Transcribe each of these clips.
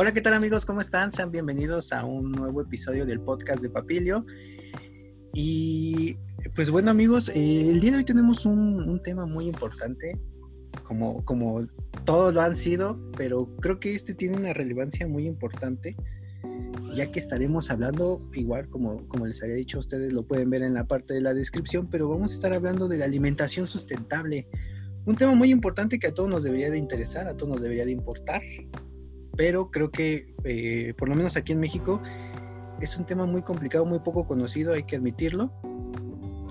Hola, ¿qué tal amigos? ¿Cómo están? Sean bienvenidos a un nuevo episodio del podcast de Papilio. Y pues bueno amigos, eh, el día de hoy tenemos un, tema muy importante, como, como todos lo han sido, pero creo que este tiene una relevancia muy importante, ya que estaremos hablando, igual como, como les había dicho, ustedes lo pueden ver en la parte de la descripción, pero vamos a estar hablando de la alimentación sustentable. Un tema muy importante que a todos nos debería de interesar, a todos nos debería de importar, pero creo que eh, por lo menos aquí en México es un tema muy complicado, muy poco conocido, hay que admitirlo,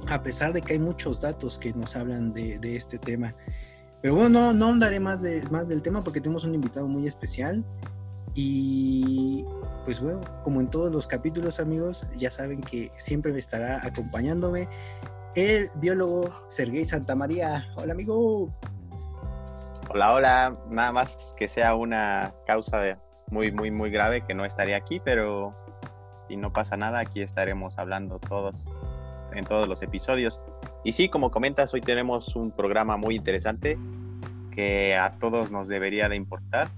a pesar de que hay muchos datos que nos hablan de, este tema. Pero bueno, no, no más, de, más del tema porque tenemos un invitado muy especial y pues bueno, como en todos los capítulos amigos, ya saben que siempre me estará acompañándome el biólogo Sergei Santamaría. Hola amigo. Hola, hola. Nada más que sea una causa muy, muy, muy grave que no estaría aquí, pero si no pasa nada, aquí estaremos hablando todos en todos los episodios. Y sí, como comentas, hoy tenemos un programa muy interesante que a todos nos debería de importar.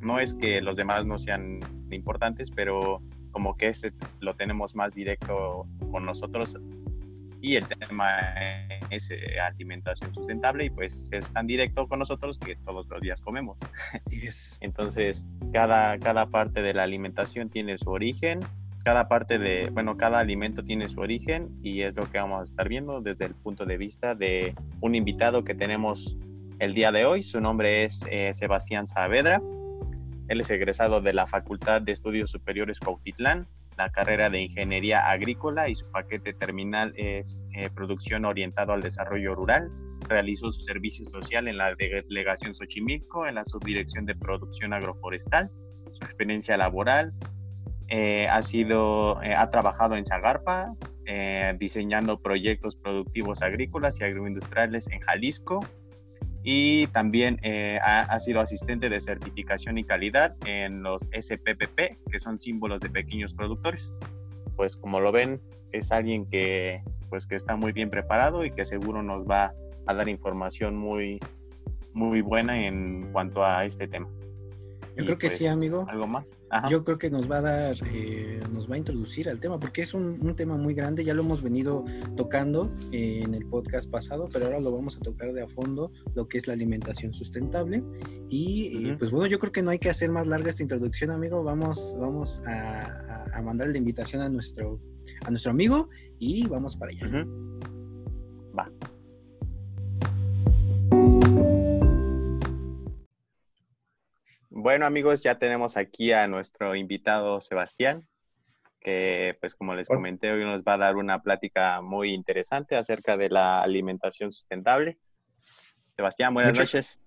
No es que los demás no sean importantes, pero como que este lo tenemos más directo con nosotros y el tema es eh, alimentación sustentable y pues es tan directo con nosotros que todos los días comemos. Entonces, cada, cada parte de la alimentación tiene su origen, cada parte de, bueno, cada alimento tiene su origen y es lo que vamos a estar viendo desde el punto de vista de un invitado que tenemos el día de hoy. Su nombre es eh, Sebastián Saavedra. Él es egresado de la Facultad de Estudios Superiores Cuautitlán la carrera de Ingeniería Agrícola y su paquete terminal es eh, Producción orientado al desarrollo rural. Realizó su servicio social en la delegación Xochimilco, en la subdirección de producción agroforestal. Su experiencia laboral eh, ha sido, eh, ha trabajado en Zagarpa, diseñando proyectos productivos agrícolas y agroindustriales en Jalisco, y también eh, ha, sido asistente de certificación y calidad en los SPPP, que son símbolos de pequeños productores. Pues como lo ven, es alguien que, pues, que está muy bien preparado y que seguro nos va a dar información muy, muy buena en cuanto a este tema. Yo creo que sí, pues, amigo. ¿Algo más? Yo creo que nos va a dar, eh, nos va a introducir al tema, porque es un, tema muy grande, ya lo hemos venido tocando en el podcast pasado, pero ahora lo vamos a tocar de a fondo, lo que es la alimentación sustentable. Y eh, pues bueno, yo creo que no hay que hacer más larga esta introducción, amigo. Vamos, vamos a, a, mandar la invitación a nuestro, a nuestro amigo y vamos para allá. Va. Bueno amigos, ya tenemos aquí a nuestro invitado Sebastián, que pues como les comenté hoy nos va a dar una plática muy interesante acerca de la alimentación sustentable. Sebastián, buenas noches.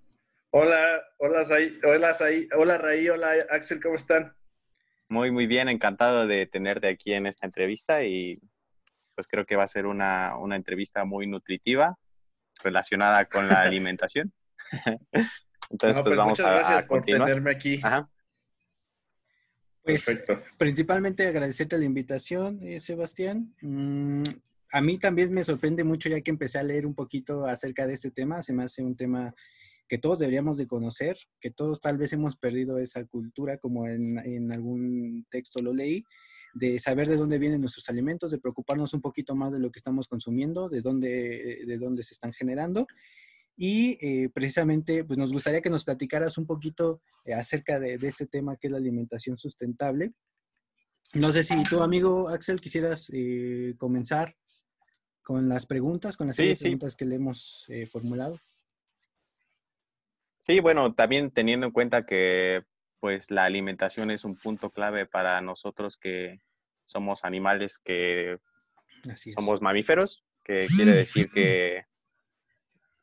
Hola, hola hola hola Raí, hola Axel, ¿cómo están? Muy, muy bien, encantado de tenerte aquí en esta entrevista y pues creo que va a ser una, una entrevista muy nutritiva relacionada con la alimentación. Entonces, pues, pues, vamos muchas gracias por tenerme aquí. Ajá. Pues, Perfecto. principalmente agradecerte la invitación, eh, Sebastián. Mm, a mí también me sorprende mucho ya que empecé a leer un poquito acerca de este tema. Se me hace un tema que todos deberíamos de conocer, que todos tal vez hemos perdido esa cultura, como en, en algún texto lo leí, de saber de dónde vienen nuestros alimentos, de preocuparnos un poquito más de lo que estamos consumiendo, de dónde, de dónde se están generando y eh, precisamente, pues nos gustaría que nos platicaras un poquito eh, acerca de, este tema que es la alimentación sustentable. No sé si tu amigo Axel quisieras eh, comenzar con las preguntas, con las preguntas que le hemos formulado. Sí, bueno, también teniendo en cuenta que pues la alimentación es un punto clave para nosotros que somos animales que somos mamíferos, que quiere decir que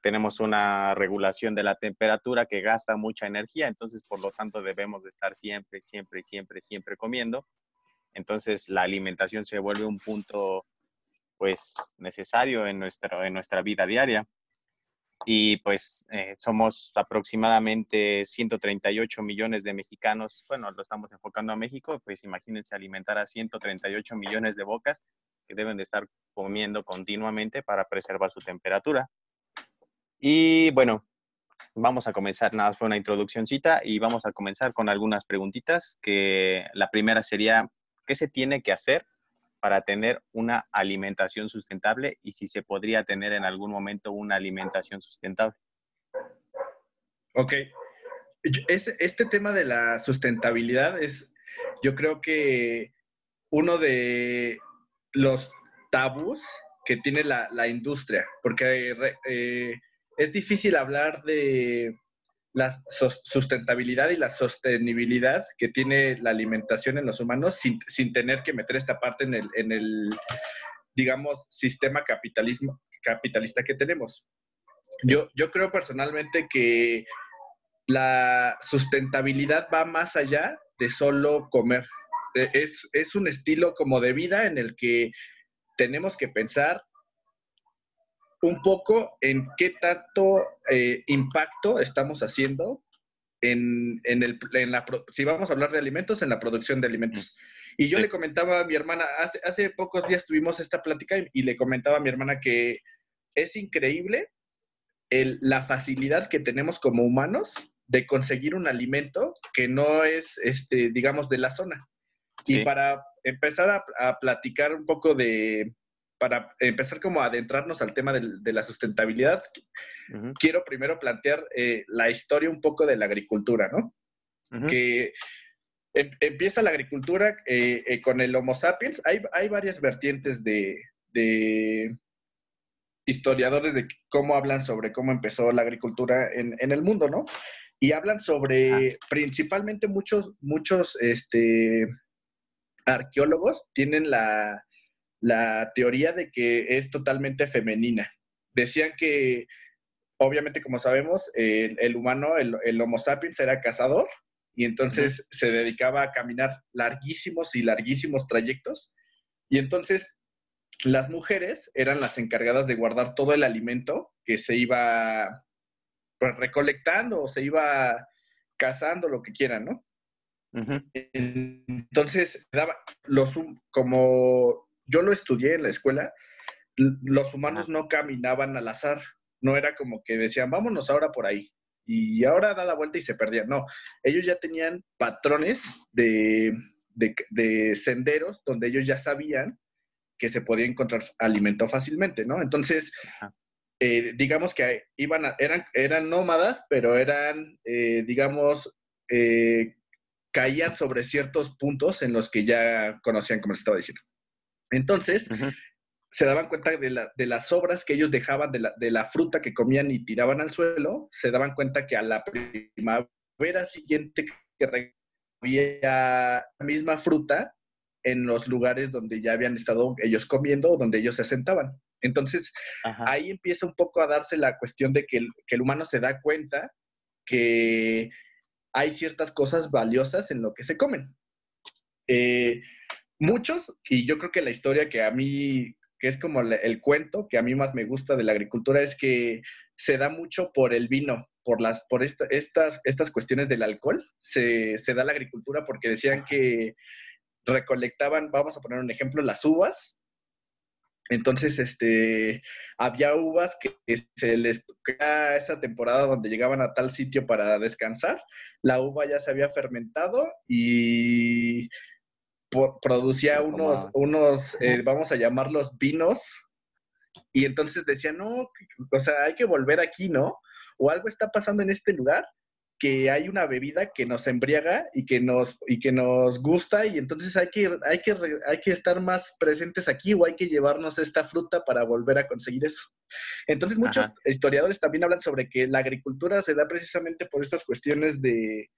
tenemos una regulación de la temperatura que gasta mucha energía, entonces por lo tanto debemos de estar siempre, siempre, siempre, siempre comiendo. Entonces la alimentación se vuelve un punto pues necesario en, nuestro, en nuestra vida diaria. Y pues eh, somos aproximadamente 138 millones de mexicanos, bueno, lo estamos enfocando a México, pues imagínense alimentar a 138 millones de bocas que deben de estar comiendo continuamente para preservar su temperatura. Y bueno, vamos a comenzar, nada fue una introduccióncita y vamos a comenzar con algunas preguntitas que la primera sería, ¿qué se tiene que hacer para tener una alimentación sustentable y si se podría tener en algún momento una alimentación sustentable? Ok. Este tema de la sustentabilidad es, yo creo que uno de los tabús que tiene la, industria, porque eh, es difícil hablar de la sustentabilidad y la sostenibilidad que tiene la alimentación en los humanos sin, tener que meter esta parte en el, en el digamos, sistema capitalismo, capitalista que tenemos. Yo, yo creo personalmente que la sustentabilidad va más allá de solo comer. E, es, es un estilo como de vida en el que tenemos que pensar un poco en qué tanto eh, impacto estamos haciendo en, el, en la, si vamos a hablar de alimentos, en la producción de alimentos. Y yo le comentaba a mi hermana, hace, hace pocos días tuvimos esta plática y, le comentaba a mi hermana que es increíble el, la facilidad que tenemos como humanos de conseguir un alimento que no es, este, digamos, de la zona. Y para empezar a, platicar un poco de, para empezar como a adentrarnos al tema de, la sustentabilidad, quiero primero plantear eh, la historia un poco de la agricultura, ¿no? Que em, empieza la agricultura eh, eh, con el Homo sapiens. Hay, hay varias vertientes de, historiadores de cómo hablan sobre cómo empezó la agricultura en, en el mundo, ¿no? Y hablan sobre principalmente muchos, muchos, este, arqueólogos tienen la, teoría de que es totalmente femenina. Decían que, obviamente, como sabemos, el, humano, el, Homo sapiens, era cazador y entonces se dedicaba a caminar larguísimos y larguísimos trayectos. Y entonces las mujeres eran las encargadas de guardar todo el alimento que se iba pues, recolectando o se iba cazando, lo que quieran, ¿no? Entonces, los, como yo lo estudié en la escuela, los humanos no caminaban al azar, no era como que decían, vámonos ahora por ahí, y ahora da la vuelta y se perdían, no, ellos ya tenían patrones de, senderos donde ellos ya sabían que se podía encontrar alimento fácilmente, ¿no? Entonces, eh, digamos que iban eran, eran nómadas, pero eran, eh, digamos, eh, caían sobre ciertos puntos en los que ya conocían, como les estaba diciendo. Entonces, se daban cuenta de, las obras que ellos dejaban, de la, fruta que comían y tiraban al suelo, se daban cuenta que a la primavera siguiente que había la misma fruta en los lugares donde ya habían estado ellos comiendo o donde ellos se asentaban. Entonces, ahí empieza un poco a darse la cuestión de que el humano se da cuenta que hay ciertas cosas valiosas en lo que se comen. Eh, muchos, y yo creo que la historia que a mí, que es como el cuento que a mí más me gusta de la agricultura, es que se da mucho por el vino, por, las, por estas, estas cuestiones del alcohol. Se, se da la agricultura porque decían que recolectaban, vamos a poner un ejemplo, las uvas entonces, este, había uvas que se les era esa temporada donde llegaban a tal sitio para descansar, la uva ya se había fermentado y producía unos, unos eh, vamos a llamarlos vinos, y entonces decían, no, o sea, hay que volver aquí, ¿no? O algo está pasando en este lugar que hay una bebida que nos embriaga y que nos, y que nos gusta y entonces hay que, hay, que, hay que estar más presentes aquí o hay que llevarnos esta fruta para volver a conseguir eso. Entonces muchos historiadores también hablan sobre que la agricultura se da precisamente por estas cuestiones de,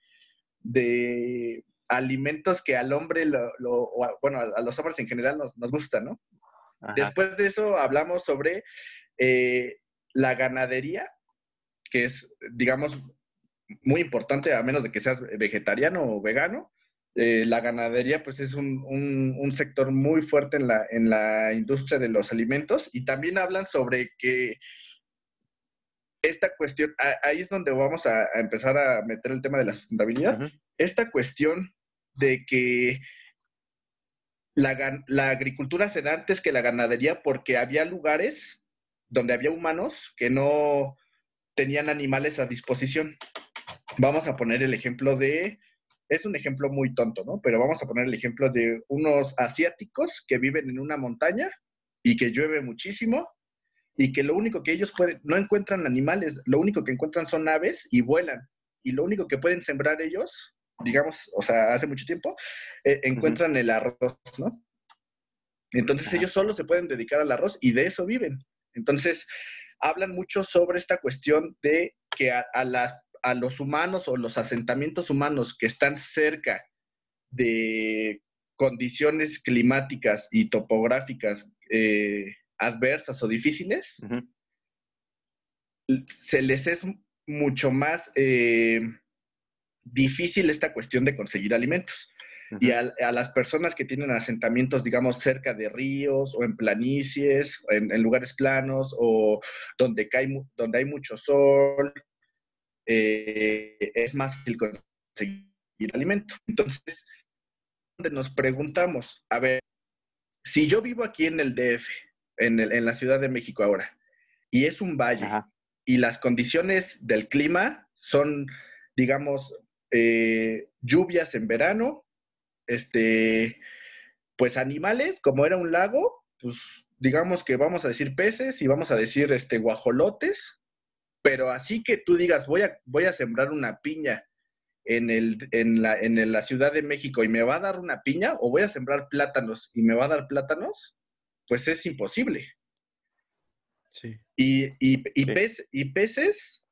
de alimentos que al hombre, lo, bueno, a, los hombres en general nos, nos gustan, ¿no? Después de eso hablamos sobre eh, la ganadería, que es, digamos, muy importante, a menos de que seas vegetariano o vegano. Eh, la ganadería, pues, es un, un, sector muy fuerte en la, en la industria de los alimentos y también hablan sobre que esta cuestión, ahí es donde vamos a, empezar a meter el tema de la sustentabilidad. Esta cuestión de que la, la, agricultura se da antes que la ganadería porque había lugares donde había humanos que no, tenían animales a disposición. Vamos a poner el ejemplo de, es un ejemplo muy tonto, ¿no? Pero vamos a poner el ejemplo de unos asiáticos que viven en una montaña y que llueve muchísimo y que lo único que ellos pueden, no encuentran animales, lo único que encuentran son aves y vuelan. Y lo único que pueden sembrar ellos, digamos, o sea, hace mucho tiempo, eh, encuentran el arroz, ¿no? Entonces ellos solo se pueden dedicar al arroz y de eso viven. Entonces, hablan mucho sobre esta cuestión de que a, las, a los humanos o los asentamientos humanos que están cerca de condiciones climáticas y topográficas eh, adversas o difíciles, se les es mucho más eh, difícil esta cuestión de conseguir alimentos. Y a, las personas que tienen asentamientos, digamos, cerca de ríos o en planicies, en, lugares planos o donde, cae, donde hay mucho sol, eh, es más fácil conseguir alimento. Entonces, donde nos preguntamos, a ver, si yo vivo aquí en el DF, en, la Ciudad de México ahora, y es un valle, y las condiciones del clima son, digamos, eh, lluvias en verano, este, pues animales, como era un lago, pues digamos que vamos a decir peces y vamos a decir este, guajolotes, pero así que tú digas, voy a, voy a sembrar una piña en, el, en, la, en la Ciudad de México y me va a dar una piña, o voy a sembrar plátanos y me va a dar plátanos, pues es imposible. Sí. Y, y, y, peces,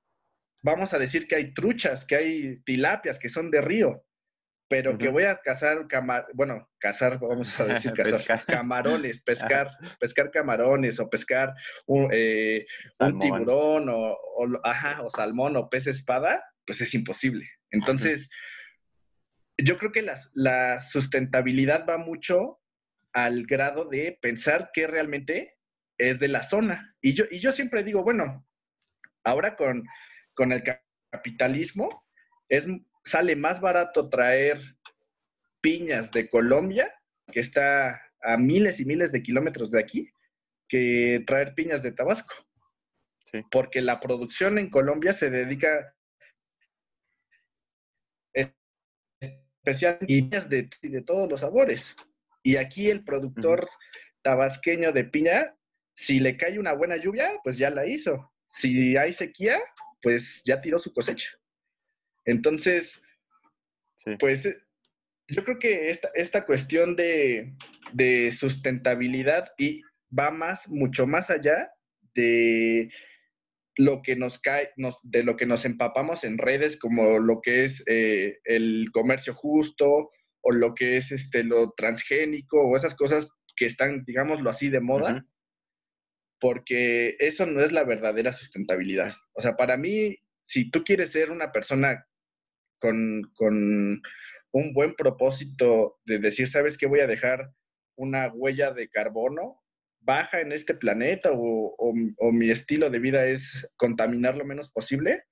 vamos a decir que hay truchas, que hay tilapias, que son de río, pero que voy a cazar, camar bueno, cazar, vamos a decir, cazar camarones, pescar, pescar camarones o pescar un, eh, tiburón o, ajá, o salmón o pez espada, pues es imposible. Entonces, yo creo que la, la sustentabilidad va mucho al grado de pensar que realmente es de la zona. Y yo, y yo siempre digo, bueno, ahora con, con el capitalismo es, sale más barato traer piñas de Colombia, que está a miles y miles de kilómetros de aquí, que traer piñas de Tabasco. Porque la producción en Colombia se dedica especialmente piñas de, de todos los sabores. Y aquí el productor tabasqueño de piña, si le cae una buena lluvia, pues ya la hizo. Si hay sequía, pues ya tiró su cosecha. Entonces, pues yo creo que esta, esta cuestión de, sustentabilidad y va más, mucho más allá de lo que nos cae, de lo que nos empapamos en redes, como lo que es eh, el comercio justo o lo que es este, lo transgénico o esas cosas que están, digámoslo así, de moda, porque eso no es la verdadera sustentabilidad. O sea, para mí, si tú quieres ser una persona con, con un buen propósito de decir, ¿sabes qué? Voy a dejar una huella de carbono baja en este planeta o, o, mi estilo de vida es contaminar lo menos posible,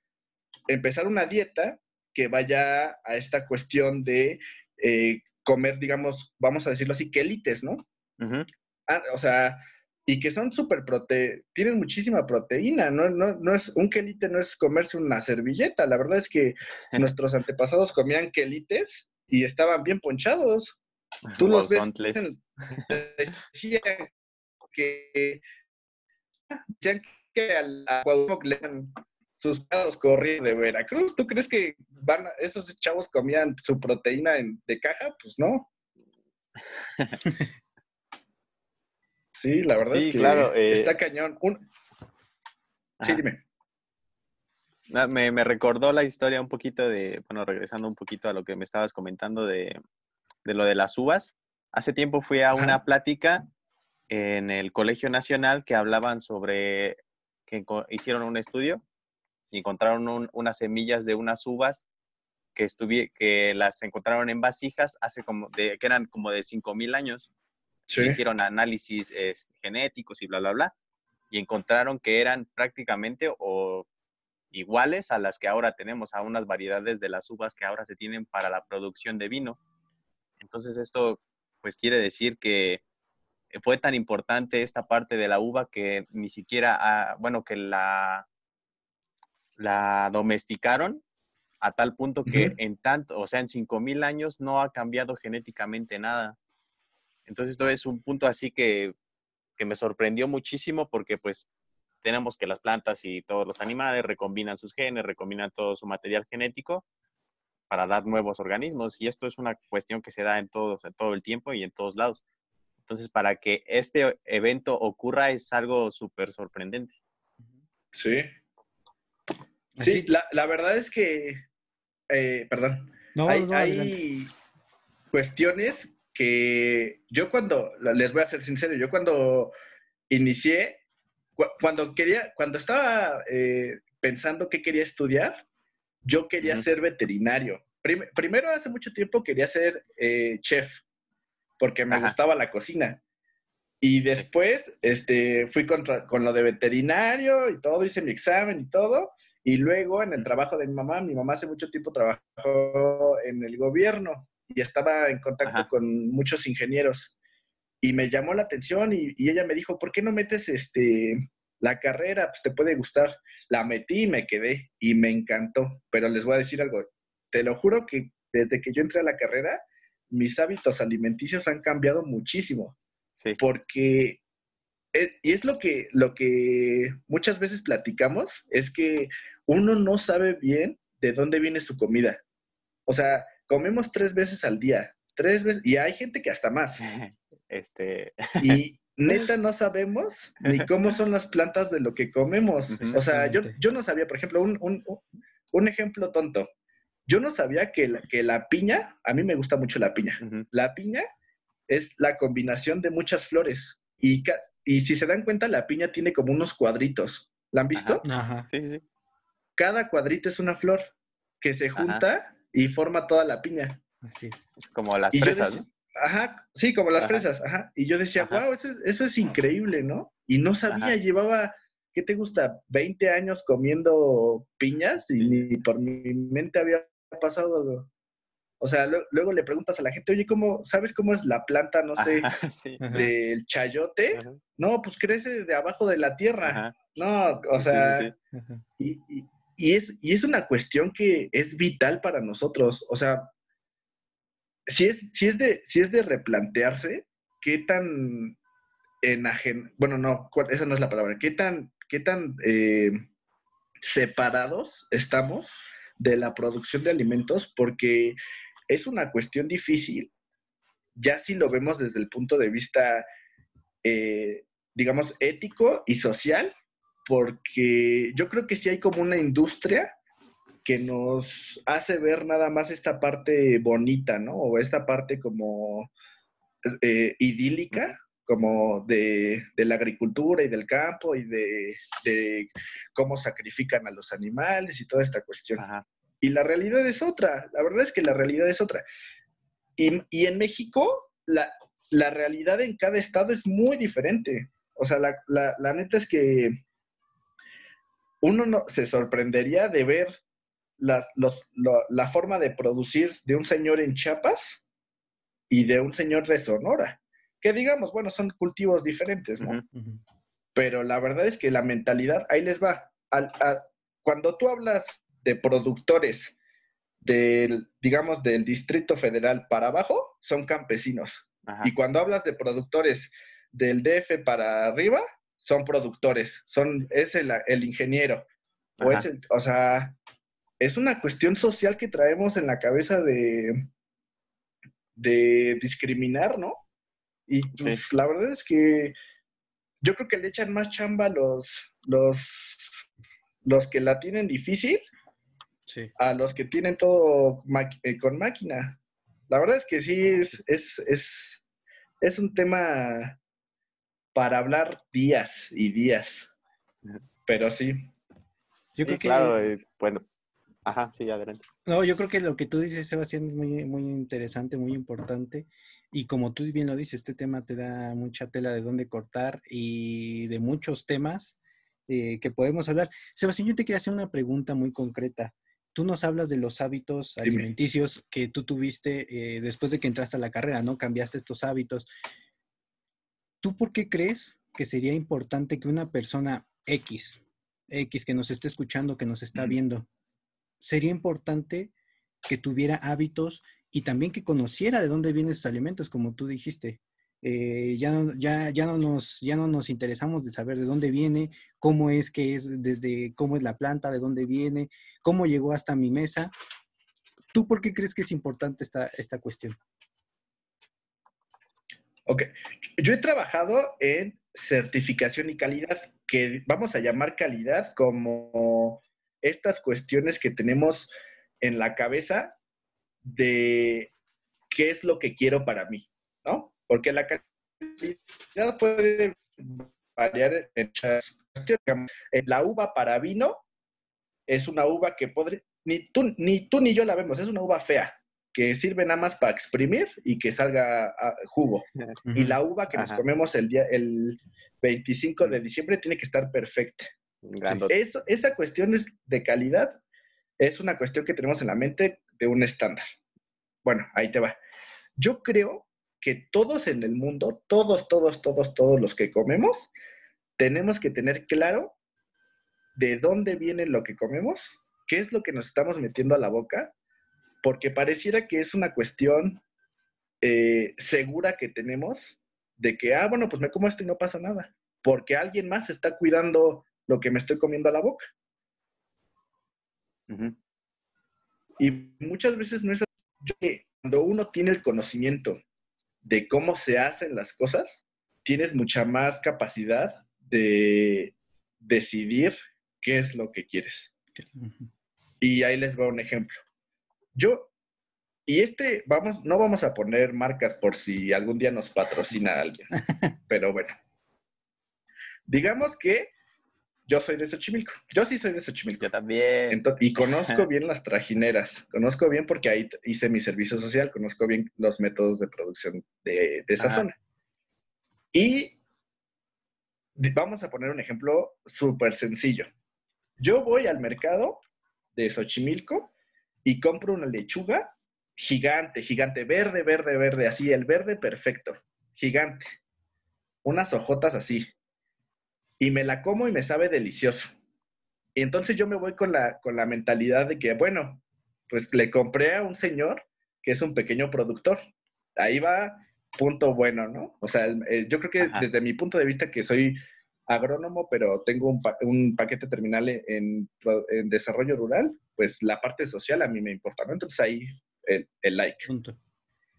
empezar una dieta que vaya a esta cuestión de eh, comer, digamos, vamos a decirlo así, quelites, ¿no? Ah, o sea, y que son súper prote... tienen muchísima proteína, ¿no? No, no es, un quelite no es comerse una servilleta, la verdad es que nuestros antepasados comían quelites y estaban bien ponchados. Tú los ves, decían que, decían que al le sus pados corrían de Veracruz. ¿Tú crees que van esos chavos comían su proteína de caja? Pues no. sí, la verdad es que claro, eh, está cañón. Sí, dime. Me, me, recordó la historia un poquito de, bueno, regresando un poquito a lo que me estabas comentando de, de lo de las uvas. Hace tiempo fui a una plática en el Colegio Nacional que hablaban sobre, que hicieron un estudio y encontraron unas semillas de unas uvas que, que las encontraron en vasijas hace como de, que eran como de 5.000 años. Hicieron análisis genéticos y bla, bla, bla. Y encontraron que eran prácticamente o iguales a las que ahora tenemos, a unas variedades de las uvas que ahora se tienen para la producción de vino. Entonces esto pues quiere decir que fue tan importante esta parte de la uva que ni siquiera, bueno, que la la domesticaron a tal punto que en tanto, o sea, en 5000 años no ha cambiado genéticamente nada. Entonces, esto es un punto así que, que me sorprendió muchísimo porque pues tenemos que las plantas y todos los animales recombinan sus genes, recombinan todo su material genético para dar nuevos organismos. Y esto es una cuestión que se da en todo, en todo el tiempo y en todos lados. Entonces, para que este evento ocurra es algo súper sorprendente. Sí. Sí, la, verdad es que, eh, perdón, no, hay, hay cuestiones que yo cuando, les voy a ser sincero, yo cuando inicié, cuando quería, cuando estaba eh, pensando qué quería estudiar, yo quería ser veterinario. primero, hace mucho tiempo quería ser eh, chef, porque me gustaba la cocina. Y después este, fui con, con, lo de veterinario y todo, hice mi examen y todo. Y luego en el trabajo de mi mamá, mi mamá hace mucho tiempo trabajó en el gobierno y estaba en contacto con muchos ingenieros y me llamó la atención y, ella me dijo, ¿por qué no metes este, la carrera? Pues te puede gustar. La metí y me quedé y me encantó. Pero les voy a decir algo, te lo juro que desde que yo entré a la carrera, mis hábitos alimenticios han cambiado muchísimo. Sí. Porque, y es lo que, lo que muchas veces platicamos, es que uno no sabe bien de dónde viene su comida. O sea, comemos tres veces al día, tres veces, y hay gente que hasta más. Este... Y neta no sabemos ni cómo son las plantas de lo que comemos. O sea, yo, yo no sabía, por ejemplo, un, un, un ejemplo tonto. Yo no sabía que la, que la piña, a mí me gusta mucho la piña. La piña es la combinación de muchas flores. Y, y si se dan cuenta, la piña tiene como unos cuadritos. ¿La han visto? Ajá. Sí, sí. Cada cuadrito es una flor que se junta y forma toda la piña. Así es. Como las fresas, ¿no? Ajá, sí, como las fresas, ajá. Y yo decía, wow, eso es, eso es increíble, ¿no? Y no sabía, llevaba, ¿qué te gusta? 20 años comiendo piñas y ni por mi mente había pasado. O sea, luego le preguntas a la gente, oye, ¿cómo, ¿sabes cómo es la planta, no sé, del chayote? No, pues crece de abajo de la tierra. No, o sea, y, y es, y es una cuestión que es vital para nosotros. O sea, si es, si es, de, si es de replantearse qué tan enajen, bueno, no, esa no es la palabra, qué tan, qué tan eh, separados estamos de la producción de alimentos, porque es una cuestión difícil, ya si lo vemos desde el punto de vista, eh, digamos, ético y social, porque yo creo que sí hay como una industria que nos hace ver nada más esta parte bonita, ¿no? O esta parte como eh, idílica, como de, la agricultura y del campo y de, cómo sacrifican a los animales y toda esta cuestión. Y la realidad es otra, la verdad es que la realidad es otra. Y, en México, la, realidad en cada estado es muy diferente. O sea, la, la neta es que uno no, se sorprendería de ver la, la forma de producir de un señor en Chiapas y de un señor de Sonora. Que digamos, bueno, son cultivos diferentes, ¿no? Pero la verdad es que la mentalidad, ahí les va. Al, cuando tú hablas de productores del, digamos, del Distrito Federal para abajo, son campesinos. Y cuando hablas de productores del DF para arriba, son productores, son, es el, ingeniero. O, es o sea, es una cuestión social que traemos en la cabeza de, de discriminar, ¿no? Y pues, la verdad es que yo creo que le echan más chamba los, los, los que la tienen difícil a los que tienen todo eh, con máquina. La verdad es que sí, es, es, es, es un tema para hablar días y días. Pero sí. Yo creo que. Claro, eh, bueno. Ajá, sí, adelante. No, yo creo que lo que tú dices, Sebastián, es muy, muy interesante, muy importante. Y como tú bien lo dices, este tema te da mucha tela de dónde cortar y de muchos temas eh, que podemos hablar. Sebastián, yo te quería hacer una pregunta muy concreta. Tú nos hablas de los hábitos alimenticios que tú tuviste eh, después de que entraste a la carrera, ¿no? Cambiaste estos hábitos. ¿Tú por qué crees que sería importante que una persona X, X que nos esté escuchando, que nos está viendo, sería importante que tuviera hábitos y también que conociera de dónde vienen sus alimentos, como tú dijiste. Eh, ya, ya, ya, no nos, ya no nos interesamos de saber de dónde viene, cómo es que es, desde cómo es la planta, de dónde viene, cómo llegó hasta mi mesa. ¿Tú por qué crees que es importante esta, esta cuestión? Ok, yo he trabajado en certificación y calidad, que vamos a llamar calidad como estas cuestiones que tenemos en la cabeza de qué es lo que quiero para mí, ¿no? Porque la calidad puede variar en muchas cuestiones. La uva para vino es una uva que podría, ni tú, ni tú ni yo la vemos, es una uva fea, que sirve nada más para exprimir y que salga jugo. Y la uva que nos comemos el día, el 25 de diciembre tiene que estar perfecta. Eso, esa cuestión es de calidad es una cuestión que tenemos en la mente de un estándar. Bueno, ahí te va. Yo creo que todos en el mundo, todos, todos, todos, todos los que comemos, tenemos que tener claro de dónde viene lo que comemos, qué es lo que nos estamos metiendo a la boca porque pareciera que es una cuestión eh, segura que tenemos de que, ah, bueno, pues me como esto y no pasa nada, porque alguien más está cuidando lo que me estoy comiendo a la boca. Y muchas veces no es así. Cuando uno tiene el conocimiento de cómo se hacen las cosas, tienes mucha más capacidad de decidir qué es lo que quieres. Y ahí les va un ejemplo. Yo, y este, vamos, no vamos a poner marcas por si algún día nos patrocina alguien, pero bueno. Digamos que yo soy de Xochimilco. Yo sí soy de Xochimilco. Yo también. y conozco bien las trajineras. Conozco bien porque ahí hice mi servicio social. Conozco bien los métodos de producción de, esa zona. Y vamos a poner un ejemplo súper sencillo. Yo voy al mercado de Xochimilco y compro una lechuga gigante, gigante, verde, verde, verde, así, el verde perfecto, gigante. Unas hojotas así. Y me la como y me sabe delicioso. Y entonces yo me voy con la, con la mentalidad de que, bueno, pues le compré a un señor que es un pequeño productor. Ahí va punto bueno, ¿no? O sea, yo creo que desde mi punto de vista que soy agrónomo, pero tengo un, paquete terminal en, desarrollo rural, pues la parte social a mí me importa, ¿no? Entonces ahí el, like.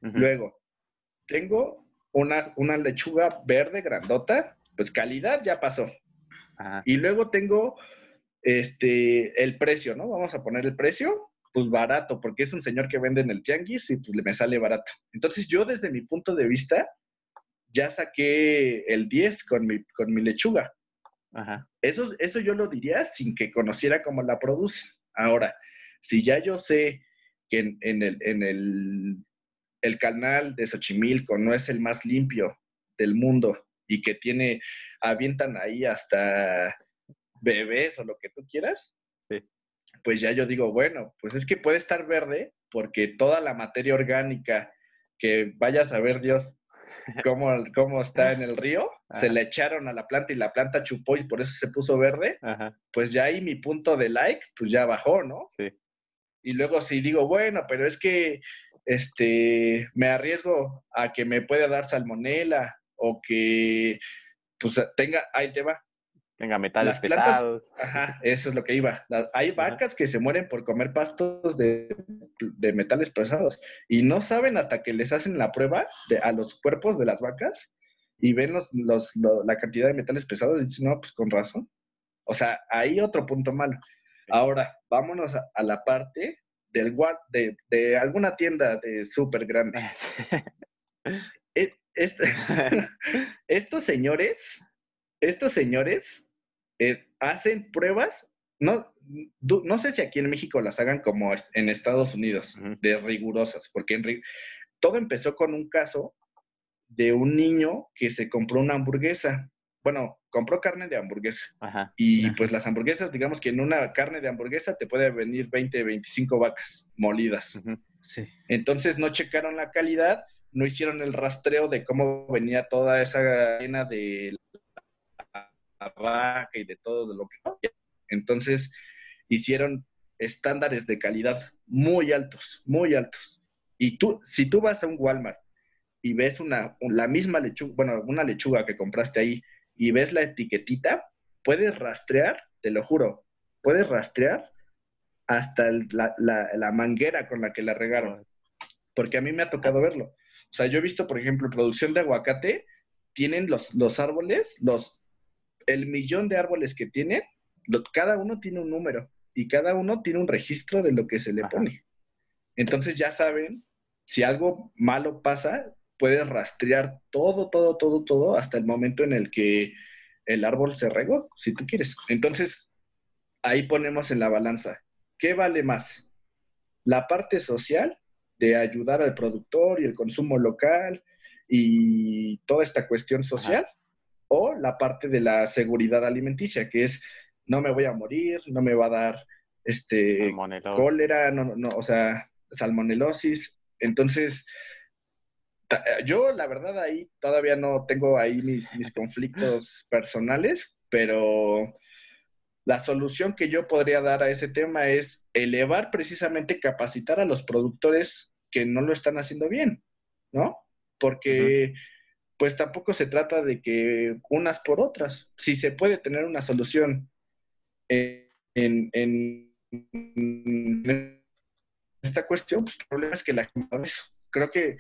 Luego, tengo una, una lechuga verde grandota, pues calidad ya pasó. Y luego tengo este, el precio, ¿no? Vamos a poner el precio, pues barato, porque es un señor que vende en el tianguis y pues me sale barato. Entonces yo desde mi punto de vista, ya saqué el 10 con mi, con mi lechuga. Eso, eso yo lo diría sin que conociera cómo la produce. Ahora, si ya yo sé que en, el, en el, el, canal de Xochimilco no es el más limpio del mundo y que tiene, avientan ahí hasta bebés o lo que tú quieras, pues ya yo digo, bueno, pues es que puede estar verde porque toda la materia orgánica que vaya a saber Dios cómo, cómo está en el río, se le echaron a la planta y la planta chupó y por eso se puso verde, pues ya ahí mi punto de like, pues ya bajó, ¿no? Sí. Y luego si digo, bueno, pero es que este, me arriesgo a que me pueda dar salmonela o que pues tenga, ahí te va, Tenga metales pesados. Ajá, eso es lo que iba. hay vacas que se mueren por comer pastos de, metales pesados y no saben hasta que les hacen la prueba de, a los cuerpos de las vacas y ven los, la cantidad de metales pesados y dicen, no, pues con razón. O sea, hay otro punto malo. Ahora, vámonos a, la parte del de, de alguna tienda de súper grande. E, este, estos señores, estos señores eh, hacen pruebas, no, no sé si aquí en México las hagan como en Estados Unidos, de rigurosas, porque en, todo empezó con un caso de un niño que se compró una hamburguesa. Bueno, compró carne de hamburguesa. Y pues las hamburguesas, digamos que en una carne de hamburguesa te puede venir 20, 25 vacas molidas. Sí. Entonces no checaron la calidad, no hicieron el rastreo de cómo venía toda esa cadena de y de todo de lo que Entonces, hicieron estándares de calidad muy altos, muy altos. Y tú, si tú vas a un Walmart y ves una, la misma lechuga, bueno, una lechuga que compraste ahí y ves la etiquetita, puedes rastrear, te lo juro, puedes rastrear hasta la, la, manguera con la que la regaron. Porque a mí me ha tocado verlo. O sea, yo he visto, por ejemplo, producción de aguacate, tienen los, los árboles, los, el millón de árboles que tienen, cada uno tiene un número y cada uno tiene un registro de lo que se le pone. Entonces ya saben, si algo malo pasa, puedes rastrear todo, todo, todo, todo hasta el momento en el que el árbol se regó, si tú quieres. Entonces, ahí ponemos en la balanza, ¿qué vale más? La parte social de ayudar al productor y el consumo local y toda esta cuestión social, o la parte de la seguridad alimenticia, que es no me voy a morir, no me va a dar este cólera, no, no, o sea, salmonelosis. Entonces, yo la verdad ahí todavía no tengo ahí mis, mis conflictos personales, pero la solución que yo podría dar a ese tema es elevar precisamente, capacitar a los productores que no lo están haciendo bien, ¿no? Porque pues tampoco se trata de que unas por otras. Si se puede tener una solución en, esta cuestión, pues el problema es que la creo que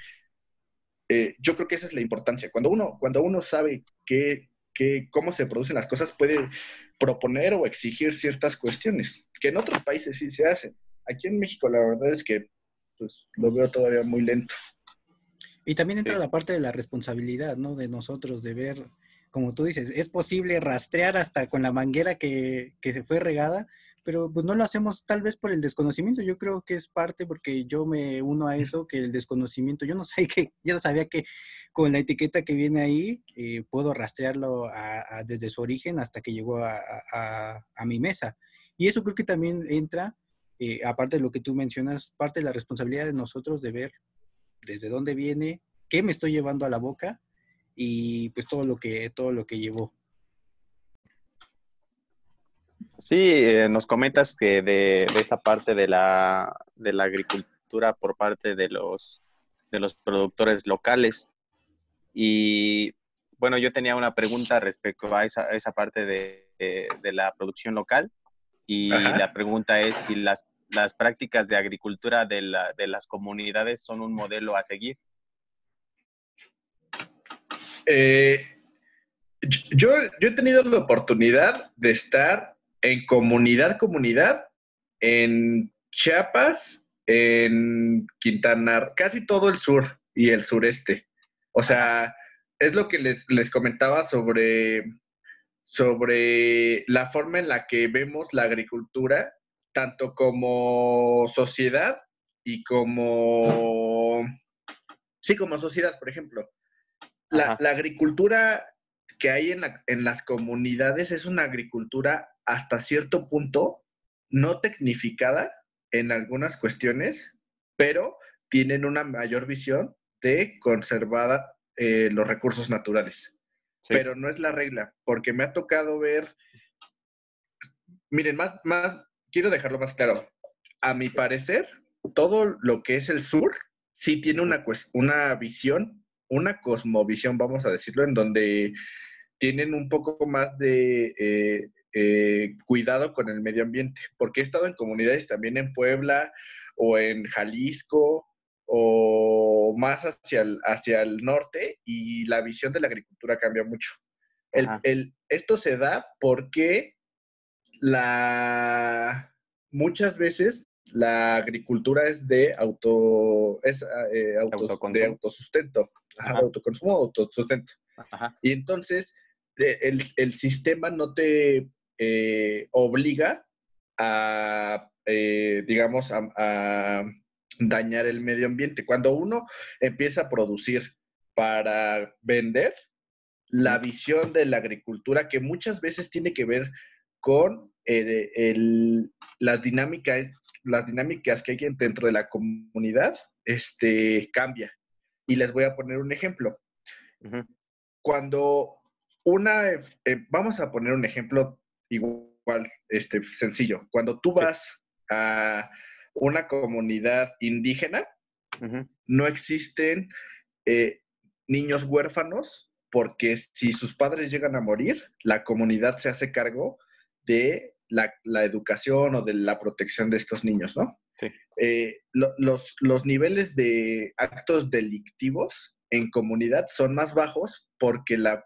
eh, yo creo que esa es la importancia. Cuando uno, cuando uno sabe que, cómo se producen las cosas, puede proponer o exigir ciertas cuestiones, que en otros países sí se hacen. Aquí en México la verdad es que pues, lo veo todavía muy lento. Y también entra la parte de la responsabilidad, ¿no? De nosotros, de ver como tú dices, es posible rastrear hasta con la manguera que, se fue regada, pero pues no lo hacemos tal vez por el desconocimiento. Yo creo que es parte porque yo me uno a eso, que el desconocimiento, yo no sabía que, yo no sabía que con la etiqueta que viene ahí eh, puedo rastrearlo desde su origen hasta que llegó a, mi mesa. Y eso creo que también entra, eh, aparte de lo que tú mencionas, parte de la responsabilidad de nosotros de ver desde dónde viene, qué me estoy llevando a la boca y pues todo lo que, todo lo que llevó. Sí, eh, nos comentas que de, esta parte de la, de la agricultura por parte de los, de los productores locales. Y bueno, yo tenía una pregunta respecto a esa, esa parte de, de, la producción local. Y la pregunta es si las, las prácticas de agricultura de, la, de las comunidades son un modelo a seguir. Eh, yo, yo he tenido la oportunidad de estar en comunidad, comunidad, en Chiapas, en Quintana, casi todo el sur y el sureste. O sea, es lo que les, les comentaba sobre, sobre la forma en la que vemos la agricultura, tanto como sociedad y como, sí, como sociedad, por ejemplo. La, agricultura que hay en, en, las comunidades es una agricultura hasta cierto punto no tecnificada en algunas cuestiones, pero tienen una mayor visión de conservar eh, los recursos naturales. Pero no es la regla, porque me ha tocado ver, miren, más, más, quiero dejarlo más claro. A mi parecer, todo lo que es el sur sí tiene una, una visión una cosmovisión, vamos a decirlo, en donde tienen un poco más de eh, eh, cuidado con el medio ambiente, porque he estado en comunidades también en Puebla o en Jalisco o más hacia el, hacia el norte y la visión de la agricultura cambia mucho. El, esto se da porque la, muchas veces la agricultura es de auto es eh, de autosustento autoconsumo, autosustento. Y entonces el, sistema no te eh, obliga a, eh, digamos, a, dañar el medio ambiente. Cuando uno empieza a producir para vender, la visión de la agricultura, que muchas veces tiene que ver con eh, las, dinámicas, las dinámicas que hay dentro de la comunidad, este, cambia. Y les voy a poner un ejemplo. Cuando una, eh, vamos a poner un ejemplo igual igual, este, sencillo. Cuando tú vas a una comunidad indígena, no existen eh, niños huérfanos porque si sus padres llegan a morir, la comunidad se hace cargo de la, educación o de la protección de estos niños, ¿no? Eh, los, los niveles de actos delictivos en comunidad son más bajos porque la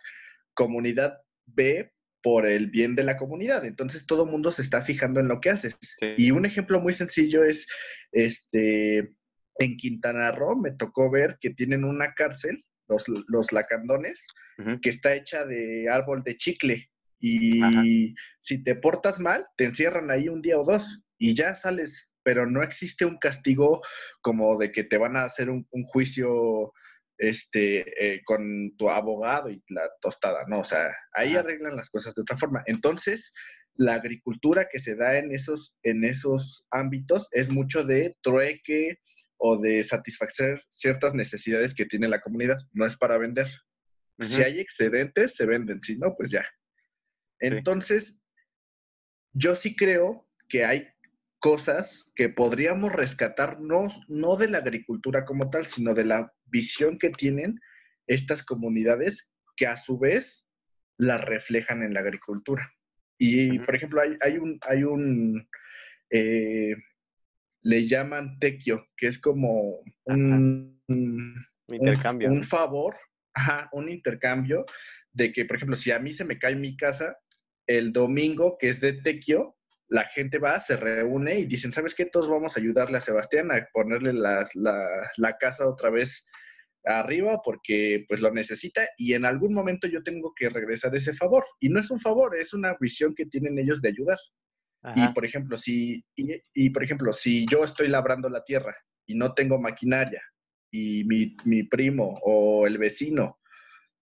comunidad ve por el bien de la comunidad. Entonces todo el mundo se está fijando en lo que haces. Y un ejemplo muy sencillo es, este, en Quintana Roo me tocó ver que tienen una cárcel, los, los lacandones, que está hecha de árbol de chicle. Y si te portas mal, te encierran ahí un día o dos y ya sales, pero no existe un castigo como de que te van a hacer un, un juicio este, eh, con tu abogado y la tostada, ¿no? O sea, ahí arreglan las cosas de otra forma. Entonces, la agricultura que se da en esos, en esos ámbitos es mucho de trueque o de satisfacer ciertas necesidades que tiene la comunidad, no es para vender. Si hay excedentes, se venden, si no, pues ya. Entonces, yo sí creo que hay cosas que podríamos rescatar no, no de la agricultura como tal, sino de la visión que tienen estas comunidades que a su vez la reflejan en la agricultura. Y, por ejemplo, hay, hay un, hay un eh, le llaman tequio, que es como un, intercambio. Un, favor, ajá, un intercambio de que, por ejemplo, si a mí se me cae mi casa, el domingo, que es de tequio, la gente va, se reúne y dicen, ¿sabes qué? Todos vamos a ayudarle a Sebastián a ponerle la, la, casa otra vez arriba porque pues lo necesita y en algún momento yo tengo que regresar ese favor. Y no es un favor, es una visión que tienen ellos de ayudar. Y por ejemplo, si, y, por ejemplo, si yo estoy labrando la tierra y no tengo maquinaria y mi, mi primo o el vecino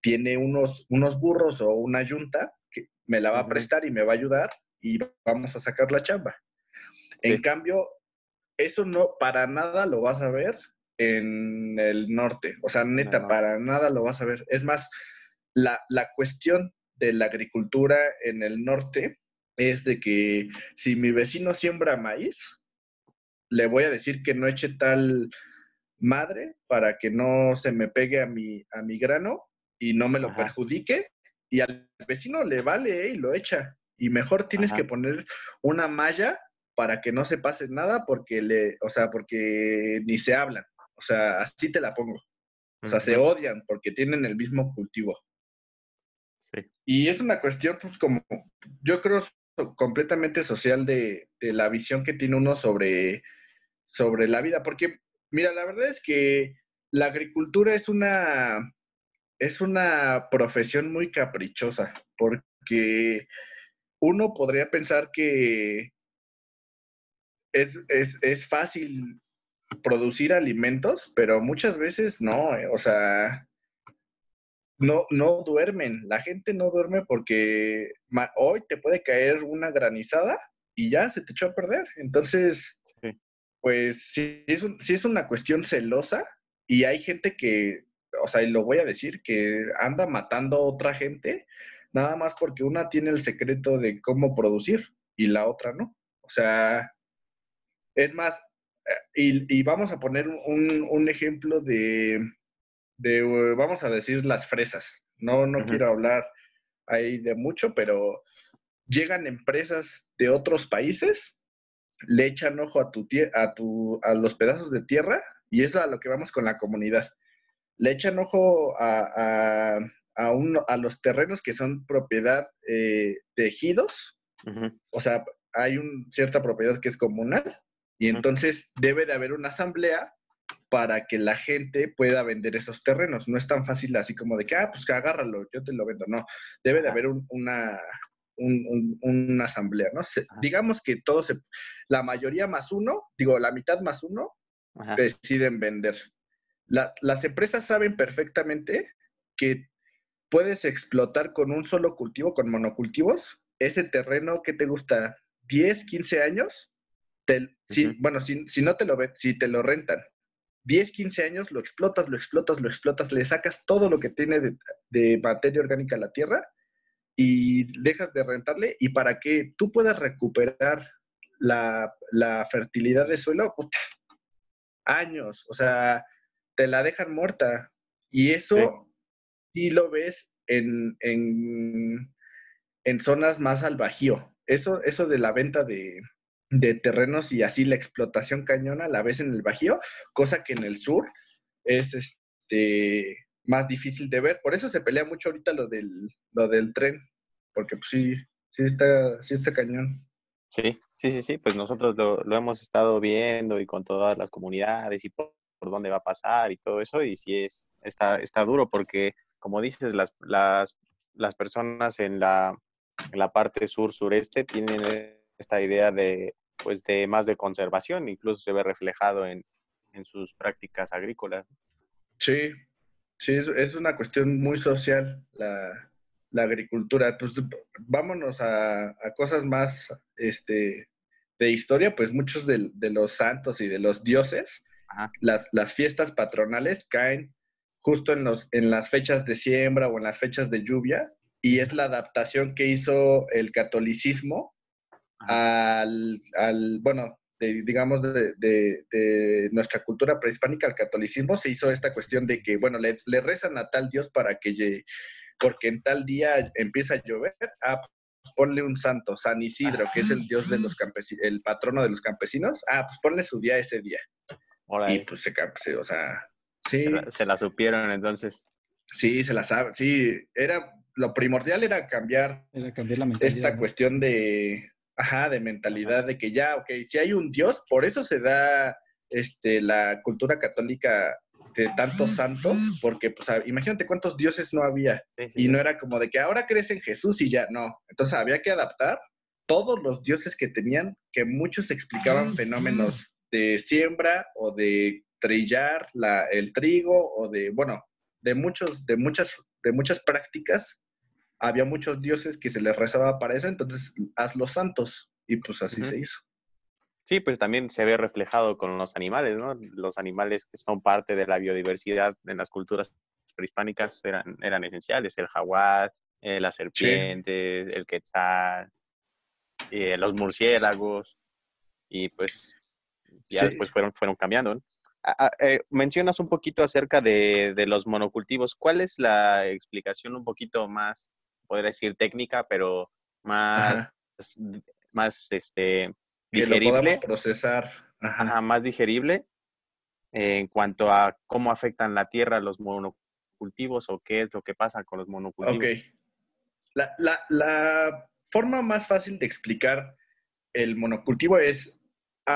tiene unos, unos burros o una yunta, que me la va a prestar y me va a ayudar, y vamos a sacar la chamba. En cambio, eso no, para nada lo vas a ver en el norte. O sea, neta, para nada lo vas a ver. Es más, la, la, cuestión de la agricultura en el norte es de que si mi vecino siembra maíz, le voy a decir que no eche tal madre para que no se me pegue a mi, a mi grano y no me lo perjudique. Y al vecino le vale ¿eh? y lo echa. Y mejor tienes que poner una malla para que no se pase nada porque le, o sea, porque ni se hablan. O sea, así te la pongo. O sea, se odian porque tienen el mismo cultivo. Sí. Y es una cuestión, pues, como, yo creo, completamente social de, de, la visión que tiene uno sobre, sobre la vida. Porque, mira, la verdad es que la agricultura es una, es una profesión muy caprichosa, porque uno podría pensar que es, fácil producir alimentos, pero muchas veces no, eh, o sea, no, no duermen. La gente no duerme porque hoy te puede caer una granizada y ya se te echó a perder. Entonces, pues sí es, sí es una cuestión celosa y hay gente que, o sea, y lo voy a decir, que anda matando a otra gente nada más porque una tiene el secreto de cómo producir y la otra no. O sea, es más, eh, y, vamos a poner un, ejemplo de, de, vamos a decir, las fresas. No, no quiero hablar ahí de mucho, pero llegan empresas de otros países, le echan ojo a, tu, a, tu, a los pedazos de tierra, y eso es a lo que vamos con la comunidad. Le echan ojo a a, a los terrenos que son propiedad eh, de ejidos, o sea, hay una cierta propiedad que es comunal, y entonces debe de haber una asamblea para que la gente pueda vender esos terrenos. No es tan fácil así como de que, ah, pues que agárralo, yo te lo vendo. No, debe de haber una, una asamblea, ¿no? digamos que todos, la mayoría más uno, digo, la mitad más uno, deciden vender. Las empresas saben perfectamente que puedes explotar con un solo cultivo, con monocultivos, ese terreno que te gusta 10, 15 años, bueno, si, no te lo si te lo rentan, 10, 15 años lo explotas, lo explotas, lo explotas, le sacas todo lo que tiene de, materia orgánica a la tierra y dejas de rentarle y para que tú puedas recuperar la, fertilidad de suelo, años, o sea, te la dejan muerta. Y eso sí, lo ves en, en, en, zonas más al bajío. Eso, eso de la venta de, de terrenos y así la explotación cañona la ves en el bajío, cosa que en el sur es este más difícil de ver. Por eso se pelea mucho ahorita lo del, lo del tren, porque pues sí, sí está, sí está cañón. Sí, sí, sí, sí, pues nosotros lo, hemos estado viendo y con todas las comunidades y por, dónde va a pasar y todo eso, y sí es, está, está duro porque, como dices, las, las, las personas en la, en la parte sur-sureste tienen esta idea de, pues, de más de conservación, incluso se ve reflejado en, en sus prácticas agrícolas. Sí, sí, es, una cuestión muy social la, la agricultura. Pues vámonos a, cosas más este, de historia, pues muchos de los santos y de los dioses, las, las, fiestas patronales caen justo en, los, en las fechas de siembra o en las fechas de lluvia, y es la adaptación que hizo el catolicismo al, al, bueno, digamos, de, de, nuestra cultura prehispánica al catolicismo, se hizo esta cuestión de que, bueno, le, le rezan a tal Dios para que, porque en tal día empieza a llover, ah, pues ponle un santo, San Isidro, que es el dios de los campesinos, el patrono de los campesinos, ah, pues ponle su día ese día. Y pues se, o sea, sí. Se la supieron entonces. Sí, se la sabe, sí, era, lo primordial era cambiar, era cambiar la mentalidad, esta cuestión de, ajá, de mentalidad de que ya, ok, si hay un Dios, por eso se da este, la cultura católica de tantos santos, porque pues imagínate cuántos dioses no había. Y no era como de que ahora crees en Jesús y ya, no, entonces había que adaptar todos los dioses que tenían, que muchos explicaban fenómenos de siembra o de trillar la, el trigo o de, bueno, de muchos, de muchas, de muchas prácticas había muchos dioses que se les rezaba para eso, entonces haz los santos. Y pues así se hizo. Sí, pues también se ve reflejado con los animales, ¿no? Los animales que son parte de la biodiversidad en las culturas prehispánicas eran, eran esenciales, el jaguar, eh, la serpiente, el quetzal, eh, los murciélagos, y pues ya después fueron, fueron cambiando. ¿no? Ah, ah, eh, mencionas un poquito acerca de, de, los monocultivos. ¿Cuál es la explicación un poquito más podría decir técnica, pero más, más este, digerible. procesar. más digerible en cuanto a cómo afectan la tierra los monocultivos o qué es lo que pasa con los monocultivos. Ok. La, la, la forma más fácil de explicar el monocultivo es,